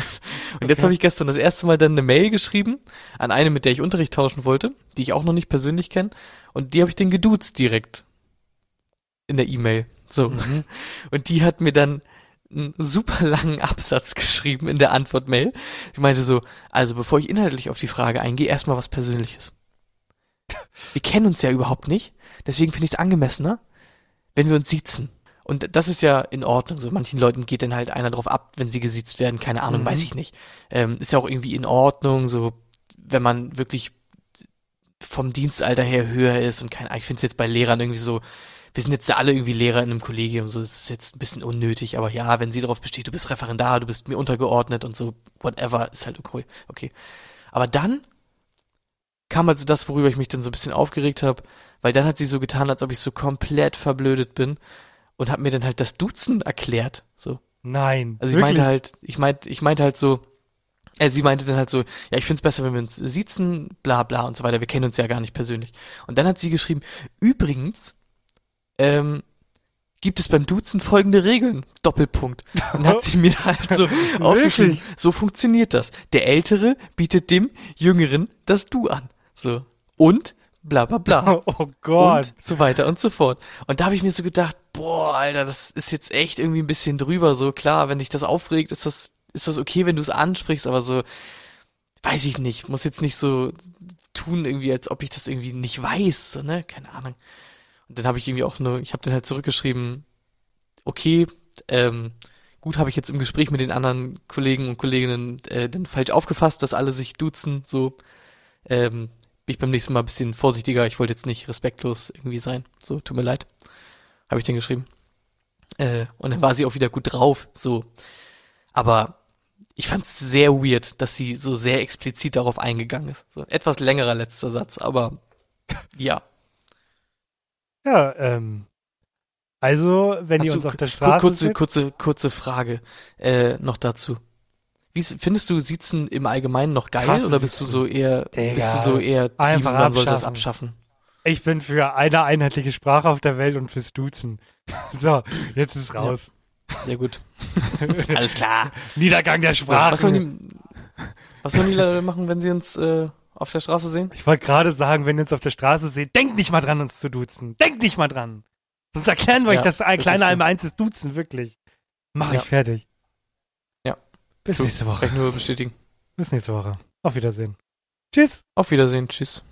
Und okay. jetzt habe ich gestern das erste Mal dann eine Mail geschrieben an eine, mit der ich Unterricht tauschen wollte, die ich auch noch nicht persönlich kenne. Und die habe ich den geduzt direkt in der E-Mail. So. Mhm. [LAUGHS] Und die hat mir dann einen super langen Absatz [LAUGHS] geschrieben in der Antwortmail. Ich meinte so, also bevor ich inhaltlich auf die Frage eingehe, erstmal was Persönliches. Wir kennen uns ja überhaupt nicht, deswegen finde ich es angemessener, wenn wir uns siezen. Und das ist ja in Ordnung. So manchen Leuten geht dann halt einer drauf ab, wenn sie gesiezt werden. Keine Ahnung, mhm. weiß ich nicht. Ähm, ist ja auch irgendwie in Ordnung, so wenn man wirklich vom Dienstalter her höher ist und kein, ich finde es jetzt bei Lehrern irgendwie so, wir sind jetzt alle irgendwie Lehrer in einem Kollegium, so das ist jetzt ein bisschen unnötig, aber ja, wenn sie darauf besteht, du bist Referendar, du bist mir untergeordnet und so, whatever, ist halt okay. okay. Aber dann kam also das, worüber ich mich dann so ein bisschen aufgeregt habe, weil dann hat sie so getan, als ob ich so komplett verblödet bin und hat mir dann halt das Duzen erklärt. So. Nein. Also ich wirklich? meinte halt, ich meinte, ich meinte halt so, äh, sie meinte dann halt so, ja, ich find's besser, wenn wir uns siezen, bla bla und so weiter. Wir kennen uns ja gar nicht persönlich. Und dann hat sie geschrieben, übrigens, ähm, gibt es beim Duzen folgende Regeln. Doppelpunkt. Und hat sie mir halt so [LAUGHS] aufgeschrieben, so funktioniert das. Der Ältere bietet dem Jüngeren das Du an. So. Und bla bla bla. [LAUGHS] Oh Gott. Und so weiter und so fort. Und da habe ich mir so gedacht, boah, Alter, das ist jetzt echt irgendwie ein bisschen drüber. So klar, wenn dich das aufregt, ist das, ist das okay, wenn du es ansprichst, aber so, weiß ich nicht, muss jetzt nicht so tun, irgendwie, als ob ich das irgendwie nicht weiß, so, ne? Keine Ahnung. Und dann habe ich irgendwie auch nur, ich habe dann halt zurückgeschrieben, okay, ähm, gut, habe ich jetzt im Gespräch mit den anderen Kollegen und Kolleginnen äh, dann falsch aufgefasst, dass alle sich duzen, so, ähm, bin ich beim nächsten Mal ein bisschen vorsichtiger. Ich wollte jetzt nicht respektlos irgendwie sein. So, tut mir leid. Habe ich den geschrieben. Äh, und dann war sie auch wieder gut drauf. So. Aber ich fand es sehr weird, dass sie so sehr explizit darauf eingegangen ist. So etwas längerer letzter Satz, aber [LAUGHS] ja. Ja, ähm. Also, wenn Hast ihr uns auf der Straße. Kurze, kurze, kurze Frage äh, noch dazu. Wie findest du Sitzen im Allgemeinen noch geil Krass, oder bist du so eher Digga, bist du so eher Team, Einfach man soll das abschaffen? Ich bin für eine einheitliche Sprache auf der Welt und fürs Duzen. [LAUGHS] So, jetzt ist raus. Ja, ja gut. [LAUGHS] Alles klar. Niedergang der Sprache. Was sollen die, was sollen die Leute machen, wenn sie uns äh, auf der Straße sehen? Ich wollte gerade sagen, wenn ihr uns auf der Straße seht, denkt nicht mal dran, uns zu duzen. Denkt nicht mal dran. Sonst erklären wir ja, euch das kleine so. einmal eins ist Duzen, wirklich. Mach ja. ich fertig. Bis nächste Woche. Kann ich nur bestätigen. Bis nächste Woche. Auf Wiedersehen. Tschüss. Auf Wiedersehen. Tschüss.